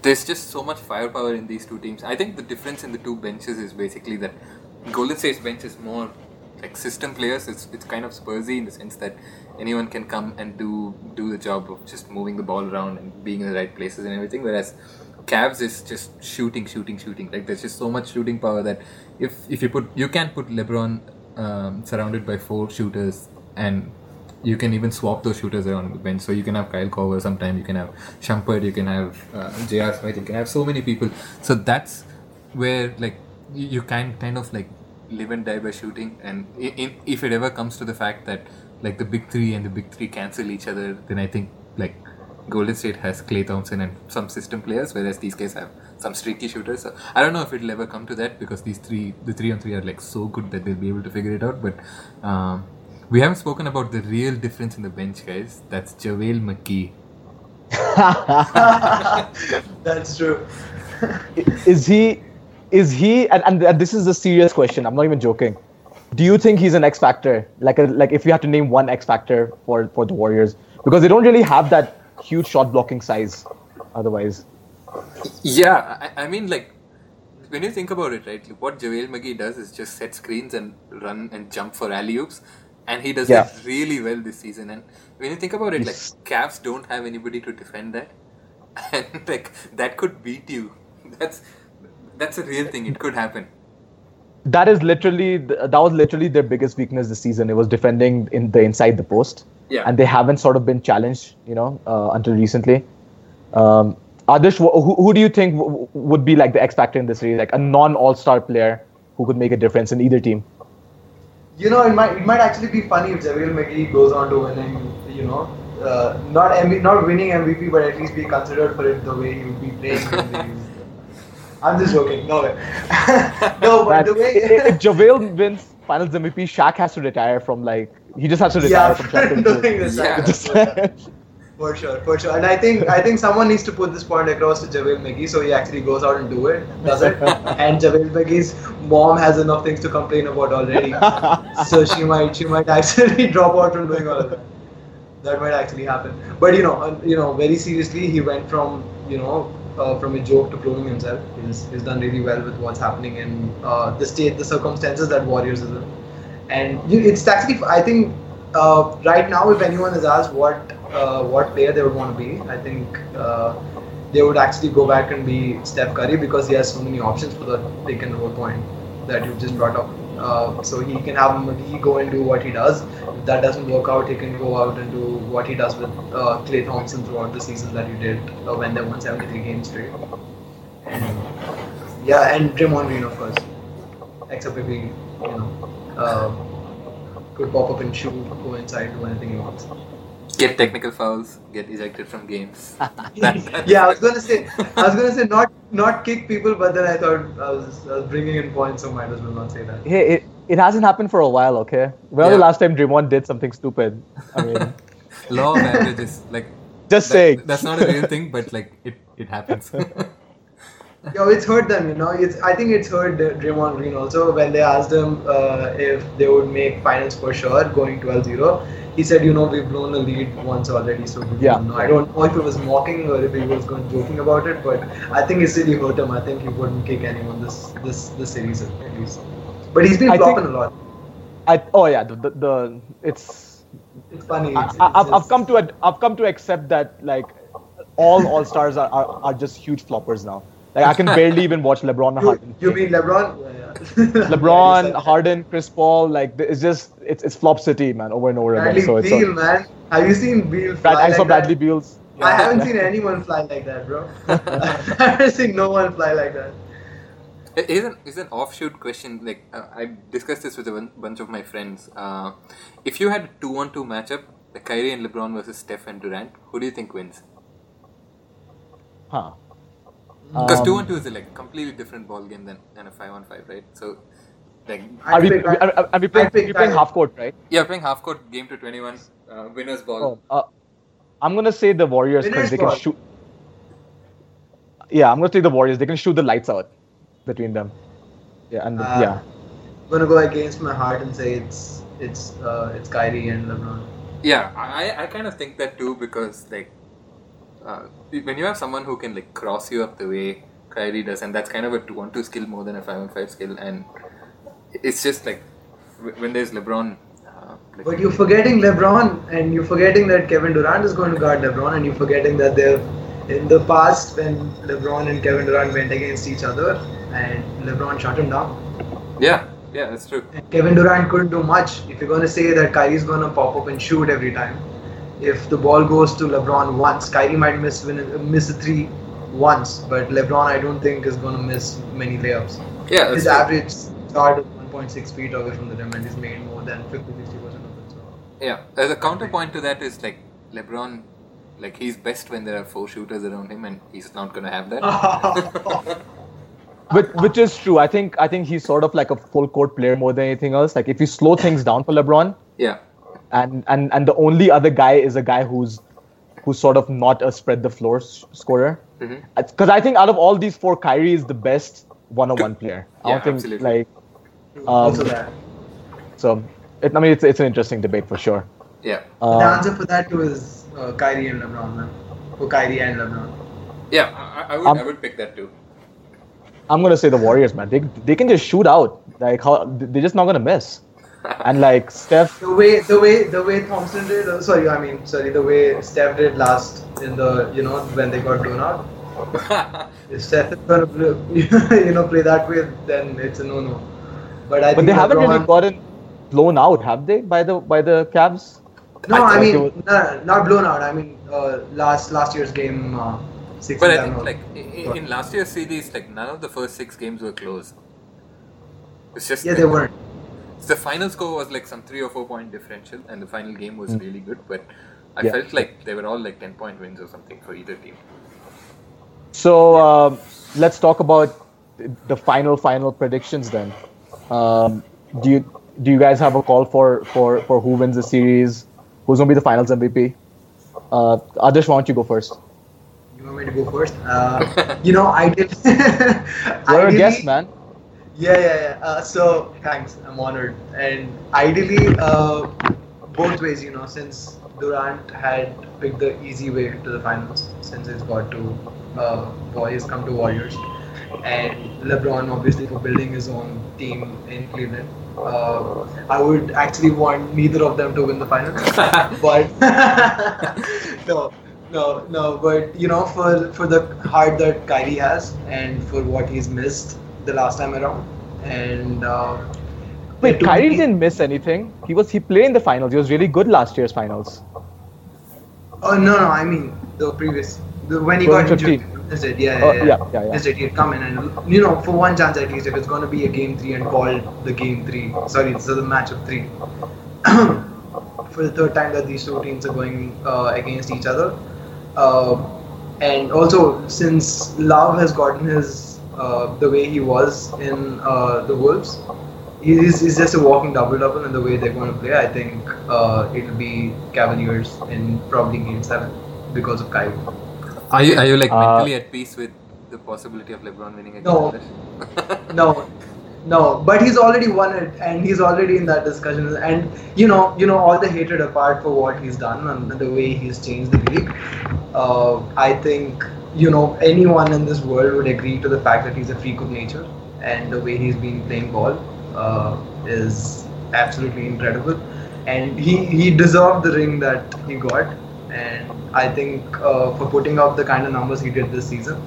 there's just so much firepower in these two teams. I think the difference in the two benches is basically that Golden State's bench is more like system players. It's it's kind of Spursy in the sense that anyone can come and do do the job of just moving the ball around and being in the right places and everything. Whereas Cavs is just shooting, shooting, shooting. Like there's just so much shooting power that if if you put you can put LeBron um, surrounded by four shooters and you can even swap those shooters around the bench. So you can have Kyle Korver sometime, you can have Shumpert, you can have uh, J.R. Smith, you can have so many people. So that's where like you, can kind of like live and die by shooting. And in, if it ever comes to the fact that like the big three and the big three cancel each other, then I think like Golden State has Klay Thompson and some system players, whereas these guys have some streaky shooters. So I don't know if it'll ever come to that because these three, the three on three, are like so good that they'll be able to figure it out. But um, we haven't spoken about the real difference in the bench, guys. That's JaVale McGee. That's true. is he is he? And, and and this is a serious question. I'm not even joking. Do you think he's an X factor? Like a, like if you had to name one X factor for for the Warriors, because they don't really have that huge shot blocking size. Otherwise, Yeah, I, I mean, like, when you think about it, right, what JaVale McGee does is just set screens and run and jump for alley oops, and he does Yeah. it really well this season. And when you think about it, like, Cavs don't have anybody to defend that, and like that could beat you. That's that's a real thing. It could happen. That is literally that was literally their biggest weakness this season. It was defending in the inside the post. Yeah. and they haven't sort of been challenged, you know, uh, until recently. Um, Adarsh, wh- who, who do you think w- w- would be like the X factor in this series, like a non All Star player who could make a difference in either team? You know, it might it might actually be funny if JaVale McGee goes on to winning. You know, uh, not MV, not winning MVP, but at least be considered for it the way he would be playing. in the- I'm just joking. No way. no, but That- the way. if, if JaVale wins Finals MVP, Shaq has to retire from like he just has to retire yeah, from for championship. Yeah. Just- For sure, for sure. And I think I think someone needs to put this point across to JaVale McGee so he actually goes out and do it, does it. and JaVale McGee's mom has enough things to complain about already. so she might she might actually drop out from doing all of that. That might actually happen. But you know, uh, you know, very seriously, he went from you know uh, from a joke to proving himself. He's, he's done really well with what's happening in uh, the state, the circumstances that Warriors is in. And it's actually, I think, uh, right now, if anyone is asked what uh, what player they would want to be, I think uh, they would actually go back and be Steph Curry because he has so many options for the pick and roll point that you just brought up. Uh, so he can have he go and do what he does. If that doesn't work out, he can go out and do what he does with uh, Klay Thompson throughout the season that he did uh, when they won 73 games straight. Yeah, and Draymond Green, of course. Except if he, you know, uh, could pop up and shoot, go inside, do anything he wants. Get technical fouls, get ejected from games. That- that- yeah, I was gonna say, I was gonna say not not kick people, but then I thought I was, I was bringing in points, so might as well not say that. hey, it, it hasn't happened for a while, okay? When was Yeah. the last time Draymond did something stupid? I mean, Law of averages, like just that- saying. that's not a real thing, but like it, it happens. Yo, it's hurt them, you know. It's I think it's hurt Draymond Green also when they asked him uh, if they would make finals for sure, going 12-0. He said, you know, we've blown the lead once already, so we Yeah. don't know. I don't know if it was mocking or if he was going joking about it, but I think it's really hurt him. I think he wouldn't kick anyone this this this series at least. But he's been I think- flopping a lot. I, oh yeah, the, the, the it's It's funny. I, It's, I, I've, I've come to ad- I've come to accept that like all all stars are, are, are just huge floppers now. Like I can barely even watch LeBron and You, Harden. you mean LeBron? Yeah, yeah. LeBron, Harden, Chris Paul, like it's just it's it's flop city, man, over and over Bradley again. So it's Beal, man. Have you seen Beal fly Brad, I like saw that? Bradley Beal's. I haven't seen anyone fly like that, bro. I haven't seen no one fly like that. Here's an, here's an offshoot question. Like uh, I discussed this with a bunch of my friends. Uh, if you had a two-on-two matchup, like Kyrie and LeBron versus Steph and Durant, who do you think wins? Huh. Because Um, two-on-two is a like completely different ball game than, than a five-on-five, right? So, like, Are we, pick- are, are, are we playing, I'd we playing half court, right? yeah, playing half-court game to twenty-one, uh, winners ball. Oh, uh, I'm gonna say the Warriors because Winners they can shoot. Yeah, I'm gonna say the Warriors. They can shoot the lights out between them. Yeah, and Uh, yeah, I'm gonna go against my heart and say it's it's uh, it's Kyrie and LeBron. Yeah, I, I kind of think that too because like uh, when you have someone who can like cross you up the way Kyrie does, and that's kind of a two-on-two skill more than a five-on-five skill, and it's just like when there's LeBron. Uh, like, But you're forgetting LeBron, and you're forgetting that Kevin Durant is going to guard LeBron, and you're forgetting that they've in the past when LeBron and Kevin Durant went against each other, and LeBron shut him down. yeah, yeah, that's true. And Kevin Durant couldn't do much. If you're going to say that Kyrie's going to pop up and shoot every time, if the ball goes to LeBron once, Kyrie might miss win, miss a three once, but LeBron I don't think is going to miss many layups. Yeah, His true. average start is 1.6 feet away from the rim, and he's made more than 50 60 percent of it. So. Yeah, as a counterpoint to that is like LeBron, like he's best when there are four shooters around him, and he's not gonna have that. which, which is true. I think I think he's sort of like a full court player more than anything else. Like if you slow things down for LeBron, yeah, and and and the only other guy is a guy who's who's sort of not a spread the floor s- scorer. Because I think out of all these four, Kyrie is the best one-on-one player. I Yeah, don't think absolutely. like also um, that. so. It, I mean, it's it's an interesting debate for sure. Yeah. the Um, answer for that was is uh, Kyrie and LeBron, man. For Kyrie and LeBron. Yeah, I, I would Um, I would pick that too. I'm gonna say the Warriors, man. They they can just shoot out. Like how they're just not gonna miss. And like Steph, The way, the way, the way Thompson did. Uh, sorry, I mean, sorry, the way Steph did last in the, you know, when they got blown out. If Steph is gonna, play, you know, play that way, then it's a no-no. But I but think they haven't really gotten blown out, have they? By the by the Cavs. No, I I, mean, was- no, not blown out. I mean, uh, last last year's game, uh, six. But I think seven. like in, in last year's series, like none of the first six games were close. It's just yeah, like- they weren't. The final score was like some three or four point differential, and the final game was really good. But I. Yeah. felt like they were all like ten point wins or something for either team. So um, let's talk about the final final predictions then. Um, do you do you guys have a call for for for who wins the series? Who's gonna be the Finals MVP? Uh, Adarsh, why don't you go first? You want me to go first? Uh, you know, I did. You're a guest, man. Yeah, yeah, yeah. Uh, so thanks, I'm honored. And ideally, uh, both ways, you know, since Durant had picked the easy way to the finals, since he's got to uh, boys come to Warriors, and LeBron obviously for building his own team in Cleveland. Uh, I would actually want neither of them to win the finals, but no, no, no. But you know, for for the heart that Kyrie has, and for what he's missed the last time around, and uh, Wait, Kyrie me- didn't miss anything. He was he played in the finals. He was really good last year's finals. Oh no, no, I mean the previous, the, when he got 2015. injured. Is it? Yeah, Oh, yeah, yeah, yeah, yeah. Is it? He'd come in and you know, for one chance at least, if it's going to be a game three and called the game three, sorry, so the match of three. for the third time that these two teams are going uh, against each other, uh, and also since Love has gotten his uh, the way he was in uh, the Wolves, he's, he's just a walking double double in the way they're going to play. I think uh, it'll be Cavaliers in probably game seven because of Kyrie. Are you are you like Uh, mentally at peace with the possibility of LeBron winning again? No. No, no, but he's already won it, and he's already in that discussion. And you know, you know, all the hatred apart for what he's done and the way he's changed the league. Uh, I think you know anyone in this world would agree to the fact that he's a freak of nature, and the way he's been playing ball uh, is absolutely incredible. And he he deserved the ring that he got, and I think uh, for putting up the kind of numbers he did this season.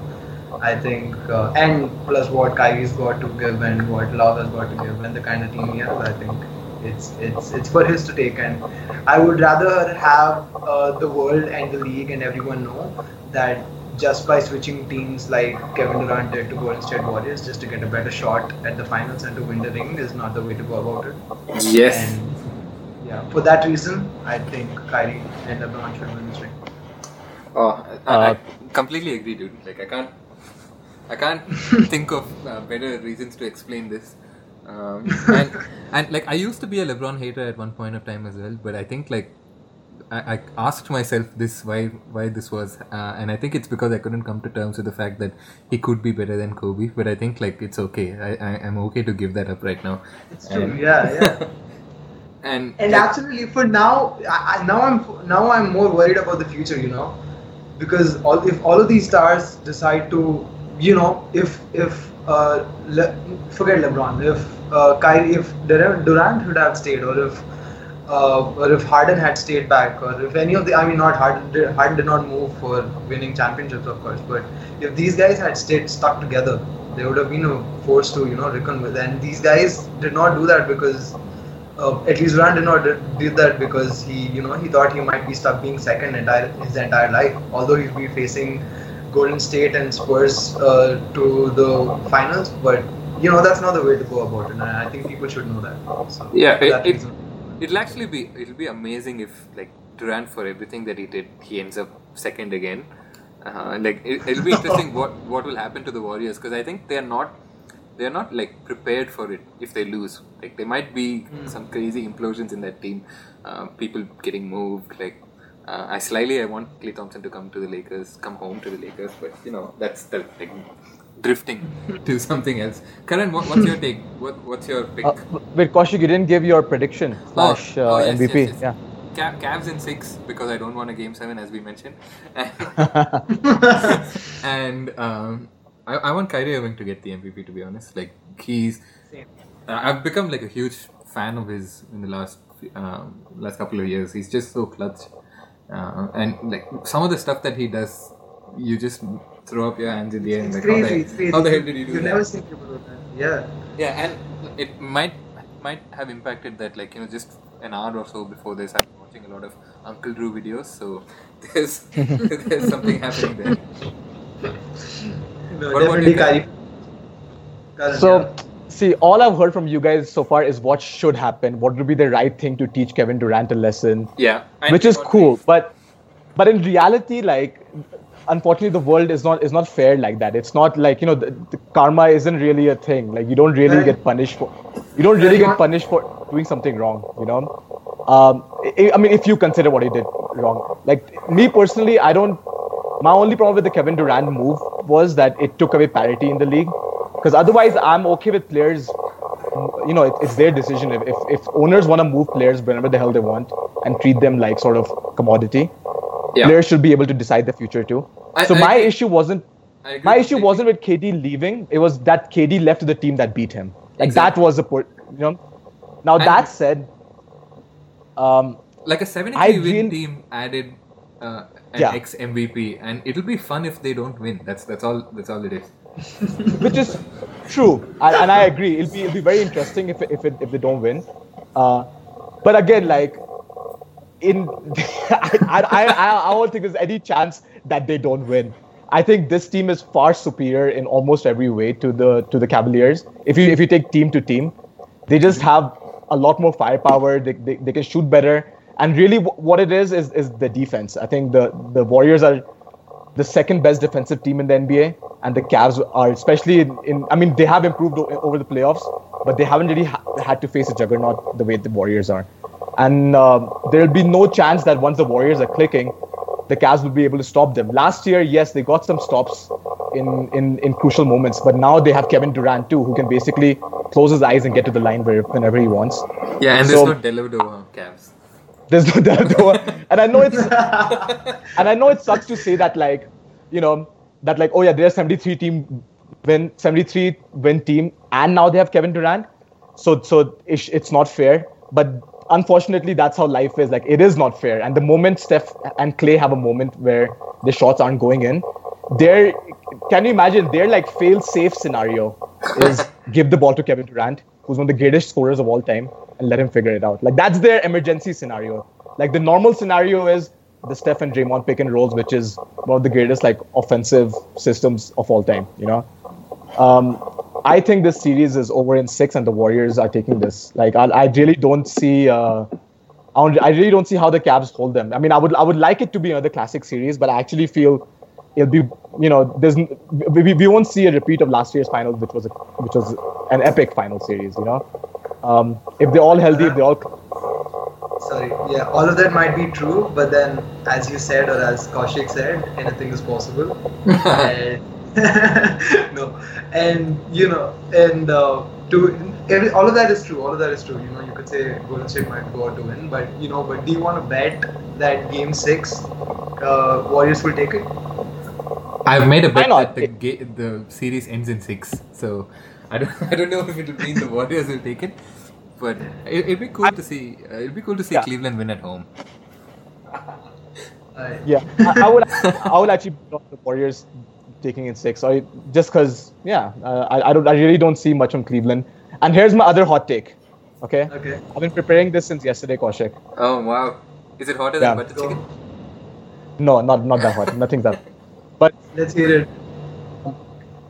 I think, uh, and plus what Kyrie's got to give and what Love has got to give and the kind of team he has, I think it's it's it's for his to take. And I would rather have uh, the world and the league and everyone know that just by switching teams like Kevin Durant did to Golden State Warriors just to get a better shot at the finals and to win the ring is not the way to go about it. Yes. And yeah, for that reason, I think Kyrie and LeBron should win this ring. Oh, I, Uh, I completely agree, dude. Like I can't, I can't think of uh, better reasons to explain this. Um, and and like I used to be a LeBron hater at one point of time as well, but I think like I, I asked myself this why why this was, uh, and I think it's because I couldn't come to terms with the fact that he could be better than Kobe. But I think like it's okay. I, I I'm okay to give that up right now. It's true, And- yeah, yeah. And And absolutely, for now, I, I, now I'm now I'm more worried about the future. You know, because all if all of these stars decide to, you know, if if uh, Le, forget LeBron, if uh, Kyrie, if Durant Durant would have stayed, or if uh, or if Harden had stayed back, or if any of the, I mean, not Harden, did, Harden did not move for winning championships, of course, but if these guys had stayed stuck together, they would have been forced to, you know, reckon with. And these guys did not do that because, uh, at least Durant did not did, that because he, you know, he thought he might be stuck being second entire his entire life, although he'd be facing Golden State and Spurs uh, to the finals, but. You know that's not the way to go about it, and I think people should know that. So, Yeah, it- that it- reason. It'll actually be it'll be amazing if like Durant for everything that he did he ends up second again. Uh, like it, it'll be interesting what what will happen to the Warriors because I think they're not they're not like prepared for it if they lose. Like there might be Hmm. some crazy implosions in that team, uh, people getting moved. Like uh, I slightly I want Klay Thompson to come to the Lakers, come home to the Lakers, but you know that's the like drifting to something else. Karan, what, what's your take? What, what's your pick? Uh, wait, Kaushik, you didn't give your prediction slash oh, uh, yes, MVP. yes, yes. Yeah. Ca- Cavs in six because I don't want a game seven as we mentioned, and um, I, I want Kyrie Irving to get the MVP. To be honest, like he's, uh, I've become like a huge fan of his in the last um, last couple of years. He's just so clutch, uh, and like some of the stuff that he does, you just throw up your hands in the air. and It's like, how the. It's crazy. How the hell did you do You that? never think about that. Yeah. Yeah, and it might might have impacted that, like you know, just an hour or so before this, I'm watching a lot of Uncle Drew videos, so there's there's something happening there. No, What about definitely you, So, yeah. see, all I've heard from you guys so far is what should happen. What would be the right thing to teach Kevin Durant a lesson, Yeah, and which is cool. we- But, but in reality, like, unfortunately, the world is not is not fair like that. It's not like you know, the, the karma isn't really a thing. Like, you don't really get punished for, you don't really get punished for doing something wrong. You know, um, I, I mean, if you consider what he did wrong. Like me personally, I don't. My only problem with the Kevin Durant move was that it took away parity in the league. Because otherwise, I'm okay with players. You know, it, it's their decision. If, if, if owners want to move players whenever the hell they want and treat them like sort of commodity, yeah, players should be able to decide the future too. I- so I my agree. issue wasn't my issue wasn't with KD leaving. It was that KD left to the team that beat him. Like Exactly. that was the put. You know. Now And- that said, um, like a 73 win team added uh, an Yeah. ex MVP, and it'll be fun if they don't win. That's that's all. That's all it is. which is true, and, and I agree. It'll be it'll be very interesting if if it, if they don't win. Uh, but again, like in, I, I I I don't think there's any chance that they don't win. I think this team is far superior in almost every way to the to the Cavaliers. If you if you take team to team, they just mm-hmm. have a lot more firepower. They, they, they can shoot better. And really, wh- what it is is is the defense. I think the the Warriors are the second best defensive team in the NBA, and the Cavs are especially in. in I mean, they have improved o- over the playoffs, but they haven't really ha- had to face a juggernaut the way the Warriors are. And um, there'll be no chance that once the Warriors are clicking, the Cavs will be able to stop them. Last year, yes, they got some stops in, in, in crucial moments, but now they have Kevin Durant too, who can basically close his eyes and get to the line whenever he wants. Yeah, and there's So- no Dellavedova Cavs. There's no doubt. and I know it's and I know it sucks to say that like, you know, that like, oh yeah, they're 73 team win 73 win team and now they have Kevin Durant. So so it's, it's not fair. But unfortunately that's how life is. Like it is not fair. And the moment Steph and Klay have a moment where the shots aren't going in, they're can you imagine their like fail safe scenario is give the ball to Kevin Durant, who's one of the greatest scorers of all time, and let him figure it out. Like that's their emergency scenario. Like the normal scenario is the Steph and Draymond pick and rolls, which is one of the greatest like offensive systems of all time. You know, um, I think this series is over in six, and the Warriors are taking this. Like I, I really don't see. Uh, I don't- I really don't see how the Cavs hold them. I mean, I would I would like it to be another classic series, but I actually feel it'll be you know there's we, we- we won't see a repeat of last year's finals, which was a, which was an epic final series. You know, um, if they're all healthy, if they all Sorry. Yeah, all of that might be true, but then, as you said, or as Kaushik said, anything is possible. and no, and you know, and uh, to every, all of that is true. All of that is true. You know, you could say Golden State might go out to win, but you know, but do you want to bet that Game Six, uh, Warriors will take it? I've made a bet that the ga- the series ends in six, so I don't I don't know if it'll mean the Warriors will take it, but it, it'd be cool to see. Uh, it'd be cool to see Yeah. Cleveland win at home. Uh, Yeah, I, I would. I would actually put off the Warriors taking in six. Or just because, yeah, uh, I, I don't. I really don't see much on Cleveland. And here's my other hot take. Okay, Okay. I've been preparing this since yesterday, Kaushik. Oh wow! Is it hotter Yeah. than butter Go. chicken? No, not not that hot. Nothing's that. But Let's hear it.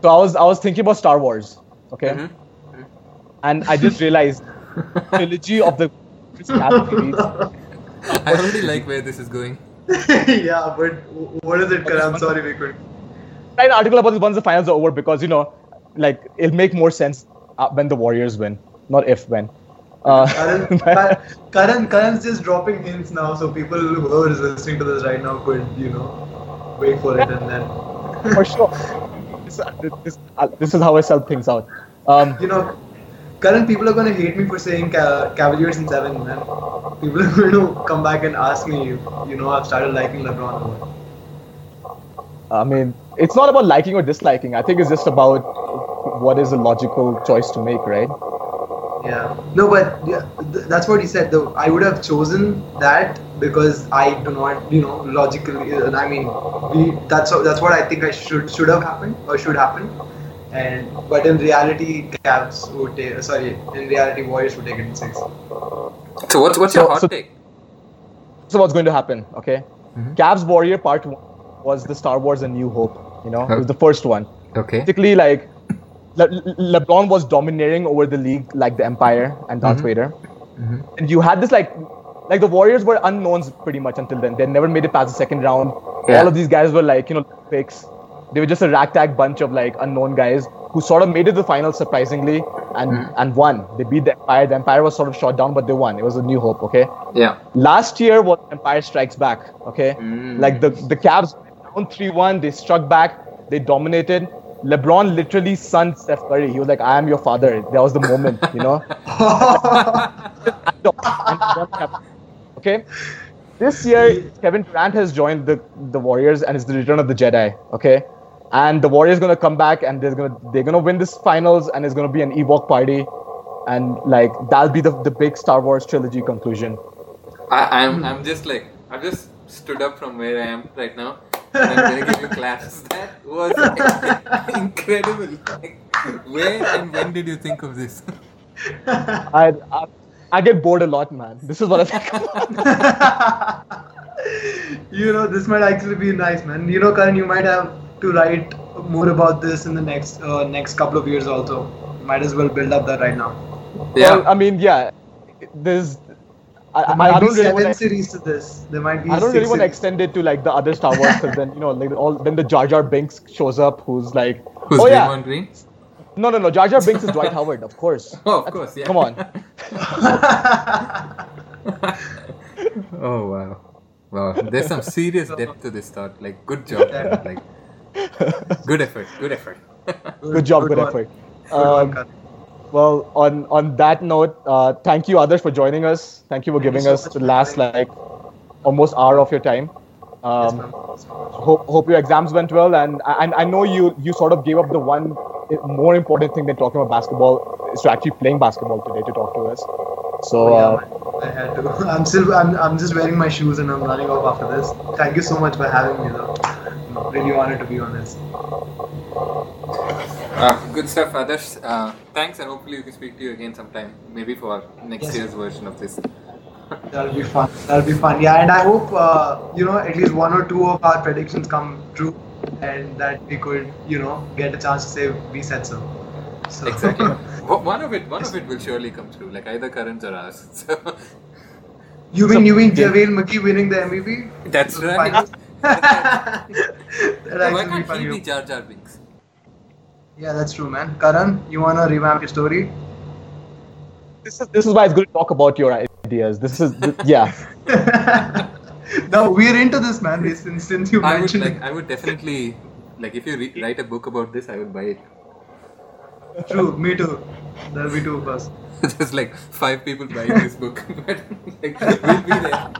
so I was I was thinking about Star Wars. Okay, Mhm. and I just realized trilogy of the. I already like where this is going. yeah, but what is it, Karan? I'm sorry, we could. Write an article about this once the finals are over because you know, like it'll make more sense uh, when the Warriors win, not if when. Uh, Karan, Ka- Karan, Karan's just dropping hints now, so people who are listening to this right now could, you know, wait for it and then. for sure. this, this, uh, this is how I sell things out. Um, You know, current people are going to hate me for saying Ca- Cavaliers in seven, man. People are going to come back and ask me, you know, I've started liking LeBron. more. I mean, it's not about liking or disliking. I think it's just about what is a logical choice to make, right? Yeah. No, but yeah, th- that's what he said. Though I would have chosen that because I do not, you know, logically. uh, I mean, we. That's what- that's what I think I should should have happened or should happen. And but in reality, Cavs would take. Sorry, in reality, Warriors would take it in six. So what's what's your So- hot so- take? So what's going to happen? Okay, Cavs Warrior Part One was the Star Wars: A New Hope. You know, it was the first one. Okay. Basically, like Le- Le- LeBron was domineering over the league like the Empire and Darth mm-hmm. Vader, mm-hmm. and you had this like, like the Warriors were unknowns pretty much until then. They never made it past the second round. Yeah. All of these guys were like you know picks. They were just a ragtag bunch of like unknown guys who sort of made it to the final surprisingly and mm. and won. They beat the Empire. The Empire was sort of shot down, but they won. It was a new hope. Okay Yeah. last year was Empire Strikes Back. Okay, mm. like the the Cavs down three one, they struck back, they dominated. LeBron literally sunned Steph Curry. He was like, "I am your father." That was the moment, you know. okay, this year Kevin Durant has joined the the Warriors and it's the return of the Jedi. Okay, and the Warriors gonna come back and they're gonna they're gonna win this finals and it's gonna be an Ewok party, and like that'll be the the big Star Wars trilogy conclusion. I, I'm I'm just like I've just stood up from where I am right now. And I'm gonna give you claps. That was like, incredible. Where and when did you think of this? I, I I get bored a lot, man. This is what I think. you know, this might actually be nice, man. You know, Karan, you might have to write more about this in the next uh, next couple of years. Also, might as well build up that right now. Yeah. Well, I mean, yeah. There's. I, There I, might I be don't really seven want to. series to this. There might be. I don't really want to extend it to like the other Star Wars because then you know like all then the Jar Jar Binks shows up who's like Who's oh yeah Green? no no no Jar Jar Binks is Dwight Howard of course Oh, of course. Yeah. come on Oh wow. Wow. There's some serious depth to this thought. Like good job. man. Like good effort. Good effort. good job good one. effort Good um, Karan. Well on on that note uh, thank you others for joining us thank you for Thank you giving so us the last like almost hour of your time um, ma'am. hope, hope your exams went well and I, I know you you sort of gave up the one more important thing than talking about basketball is to actually playing basketball today to talk to us so Oh, yeah, uh. I had to. I'm still. I'm. I'm just wearing my shoes and I'm running off after this. Thank you so much for having me, though. Really honored to be on this. Good stuff, Adarsh. Uh, thanks, and hopefully we can speak to you again sometime. Maybe for next Yes. year's version of this. That'll be fun. That'll be fun. Yeah, and I hope uh, you know at least one or two of our predictions come true, and that we could you know get a chance to say we said so. So Exactly. One of it, one of it will surely come true. Like either Karan's or ours. So you mean you mean JaVale McGee winning the MVP? that's right. That'd Why can't he be Jar Jar Binks? Yeah, that's true, man. Karan, you wanna revamp your story? this is this is why it's good to talk about your ideas this is th- yeah no, we're into this, man. Since since you I would mentioned like. I would definitely like if you re- write a book about this. I would buy it. it. True, me too. There'll be two of us. There's like five people buying this book, but like, we'll be there.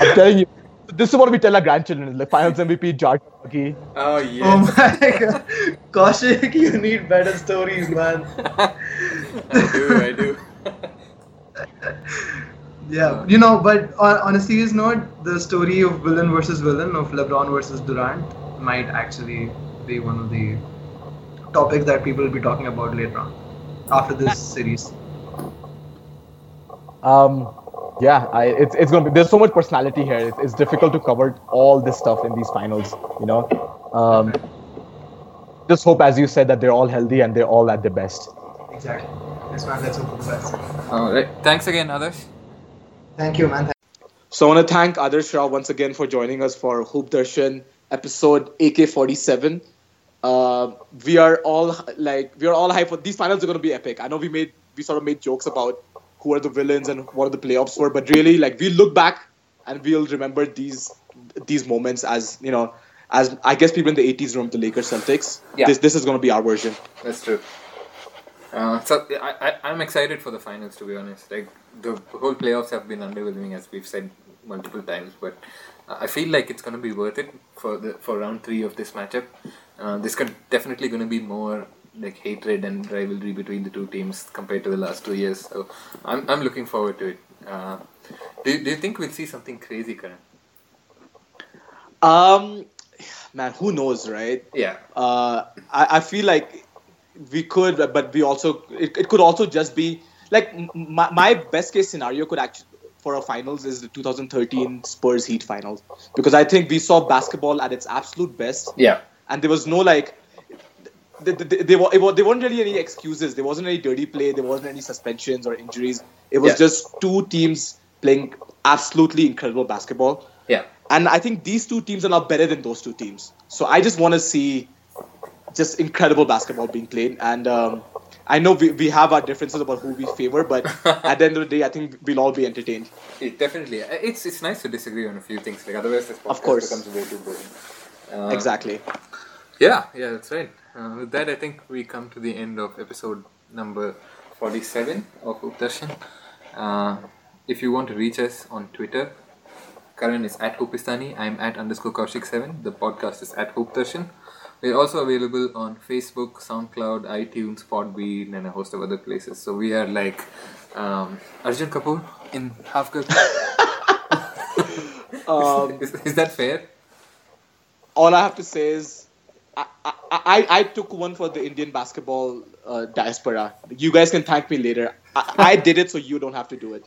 i'm telling you this is what we tell our grandchildren like finals mvp jar Jar McGee. Oh Oh my god. Kaushik, you need better stories, man. I do. I do. Yeah, you know, but on, on a serious note, the story of villain versus villain, of LeBron versus Durant, might actually be one of the topics that people will be talking about later on after this series. um yeah I, it's, it's gonna be there's so much personality here it's, it's difficult to cover all this stuff in these finals you know um just hope as you said that they're all healthy and they're all at their best Exactly. Yes, man. Let's hope for the best. All right. Thanks again, Adarsh. Thank you, man. So I want to thank Adarsh Rao once again for joining us for Hoop Darshan episode AK47. Uh, we are all like we are all hyped for these finals are going to be epic. I know we made we sort of made jokes about who are the villains and what are the playoffs for, but really like we look back and we'll remember these these moments as you know as I guess people in the 80s remember the Lakers Celtics. Yeah. This this is going to be our version. That's true. Uh, so I, I I'm excited for the finals to be honest. Like the whole playoffs have been underwhelming as we've said multiple times, but I feel like it's going to be worth it for the for round three of this matchup. Uh, this could definitely going to be more like hatred and rivalry between the two teams compared to the last two years. So I'm I'm looking forward to it. Uh, do do you think we'll see something crazy, Karan? Um, man, who knows, right? Yeah. Uh, I, I feel like we could, but we also it, it could also just be like my, my best case scenario could actually for our finals is the 2013 Spurs Heat finals because I think we saw basketball at its absolute best Yeah. and there was no like they, they, they, were, there weren't really any excuses there wasn't any dirty play there wasn't any suspensions or injuries it was Yeah. just two teams playing absolutely incredible basketball Yeah. and I think these two teams are now better than those two teams. So I just want to see just incredible basketball being played. And um, I know we, we have our differences about who we favor, but at the end of the day, I think we'll all be entertained. It definitely. uh, It's it's nice to disagree on a few things. Like otherwise, this podcast Of course. becomes way too boring. Uh, exactly. Yeah, yeah, that's right. Uh, with that, I think we come to the end of episode number forty-seven of Hoopdarshan. Uh, if you want to reach us on Twitter, Karan is at Hoopistani. I'm at underscore Kaushik7. The podcast is at Hoopdarshan. We're also available on Facebook, SoundCloud, iTunes, Podbean, and a host of other places. So we are like um, Arjun Kapoor in Half Girl. Um, is, is that fair? all I have to say is I, I, I, I took one for the Indian basketball uh, diaspora. You guys can thank me later. I, I did it, so you don't have to do it.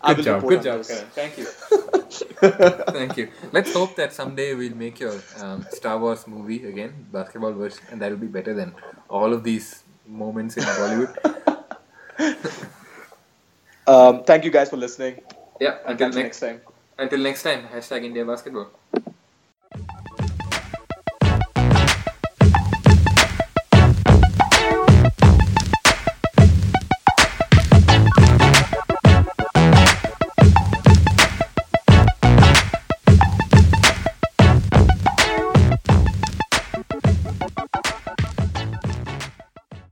I Good will job, report good on job, this. Karan. Thank you. Thank you. Let's hope that someday we'll make your um, Star Wars movie again, basketball version, and that'll be better than all of these moments in Bollywood. Um, thank you guys for listening. Yeah, until Until next next time. until next time. Hashtag India Basketball.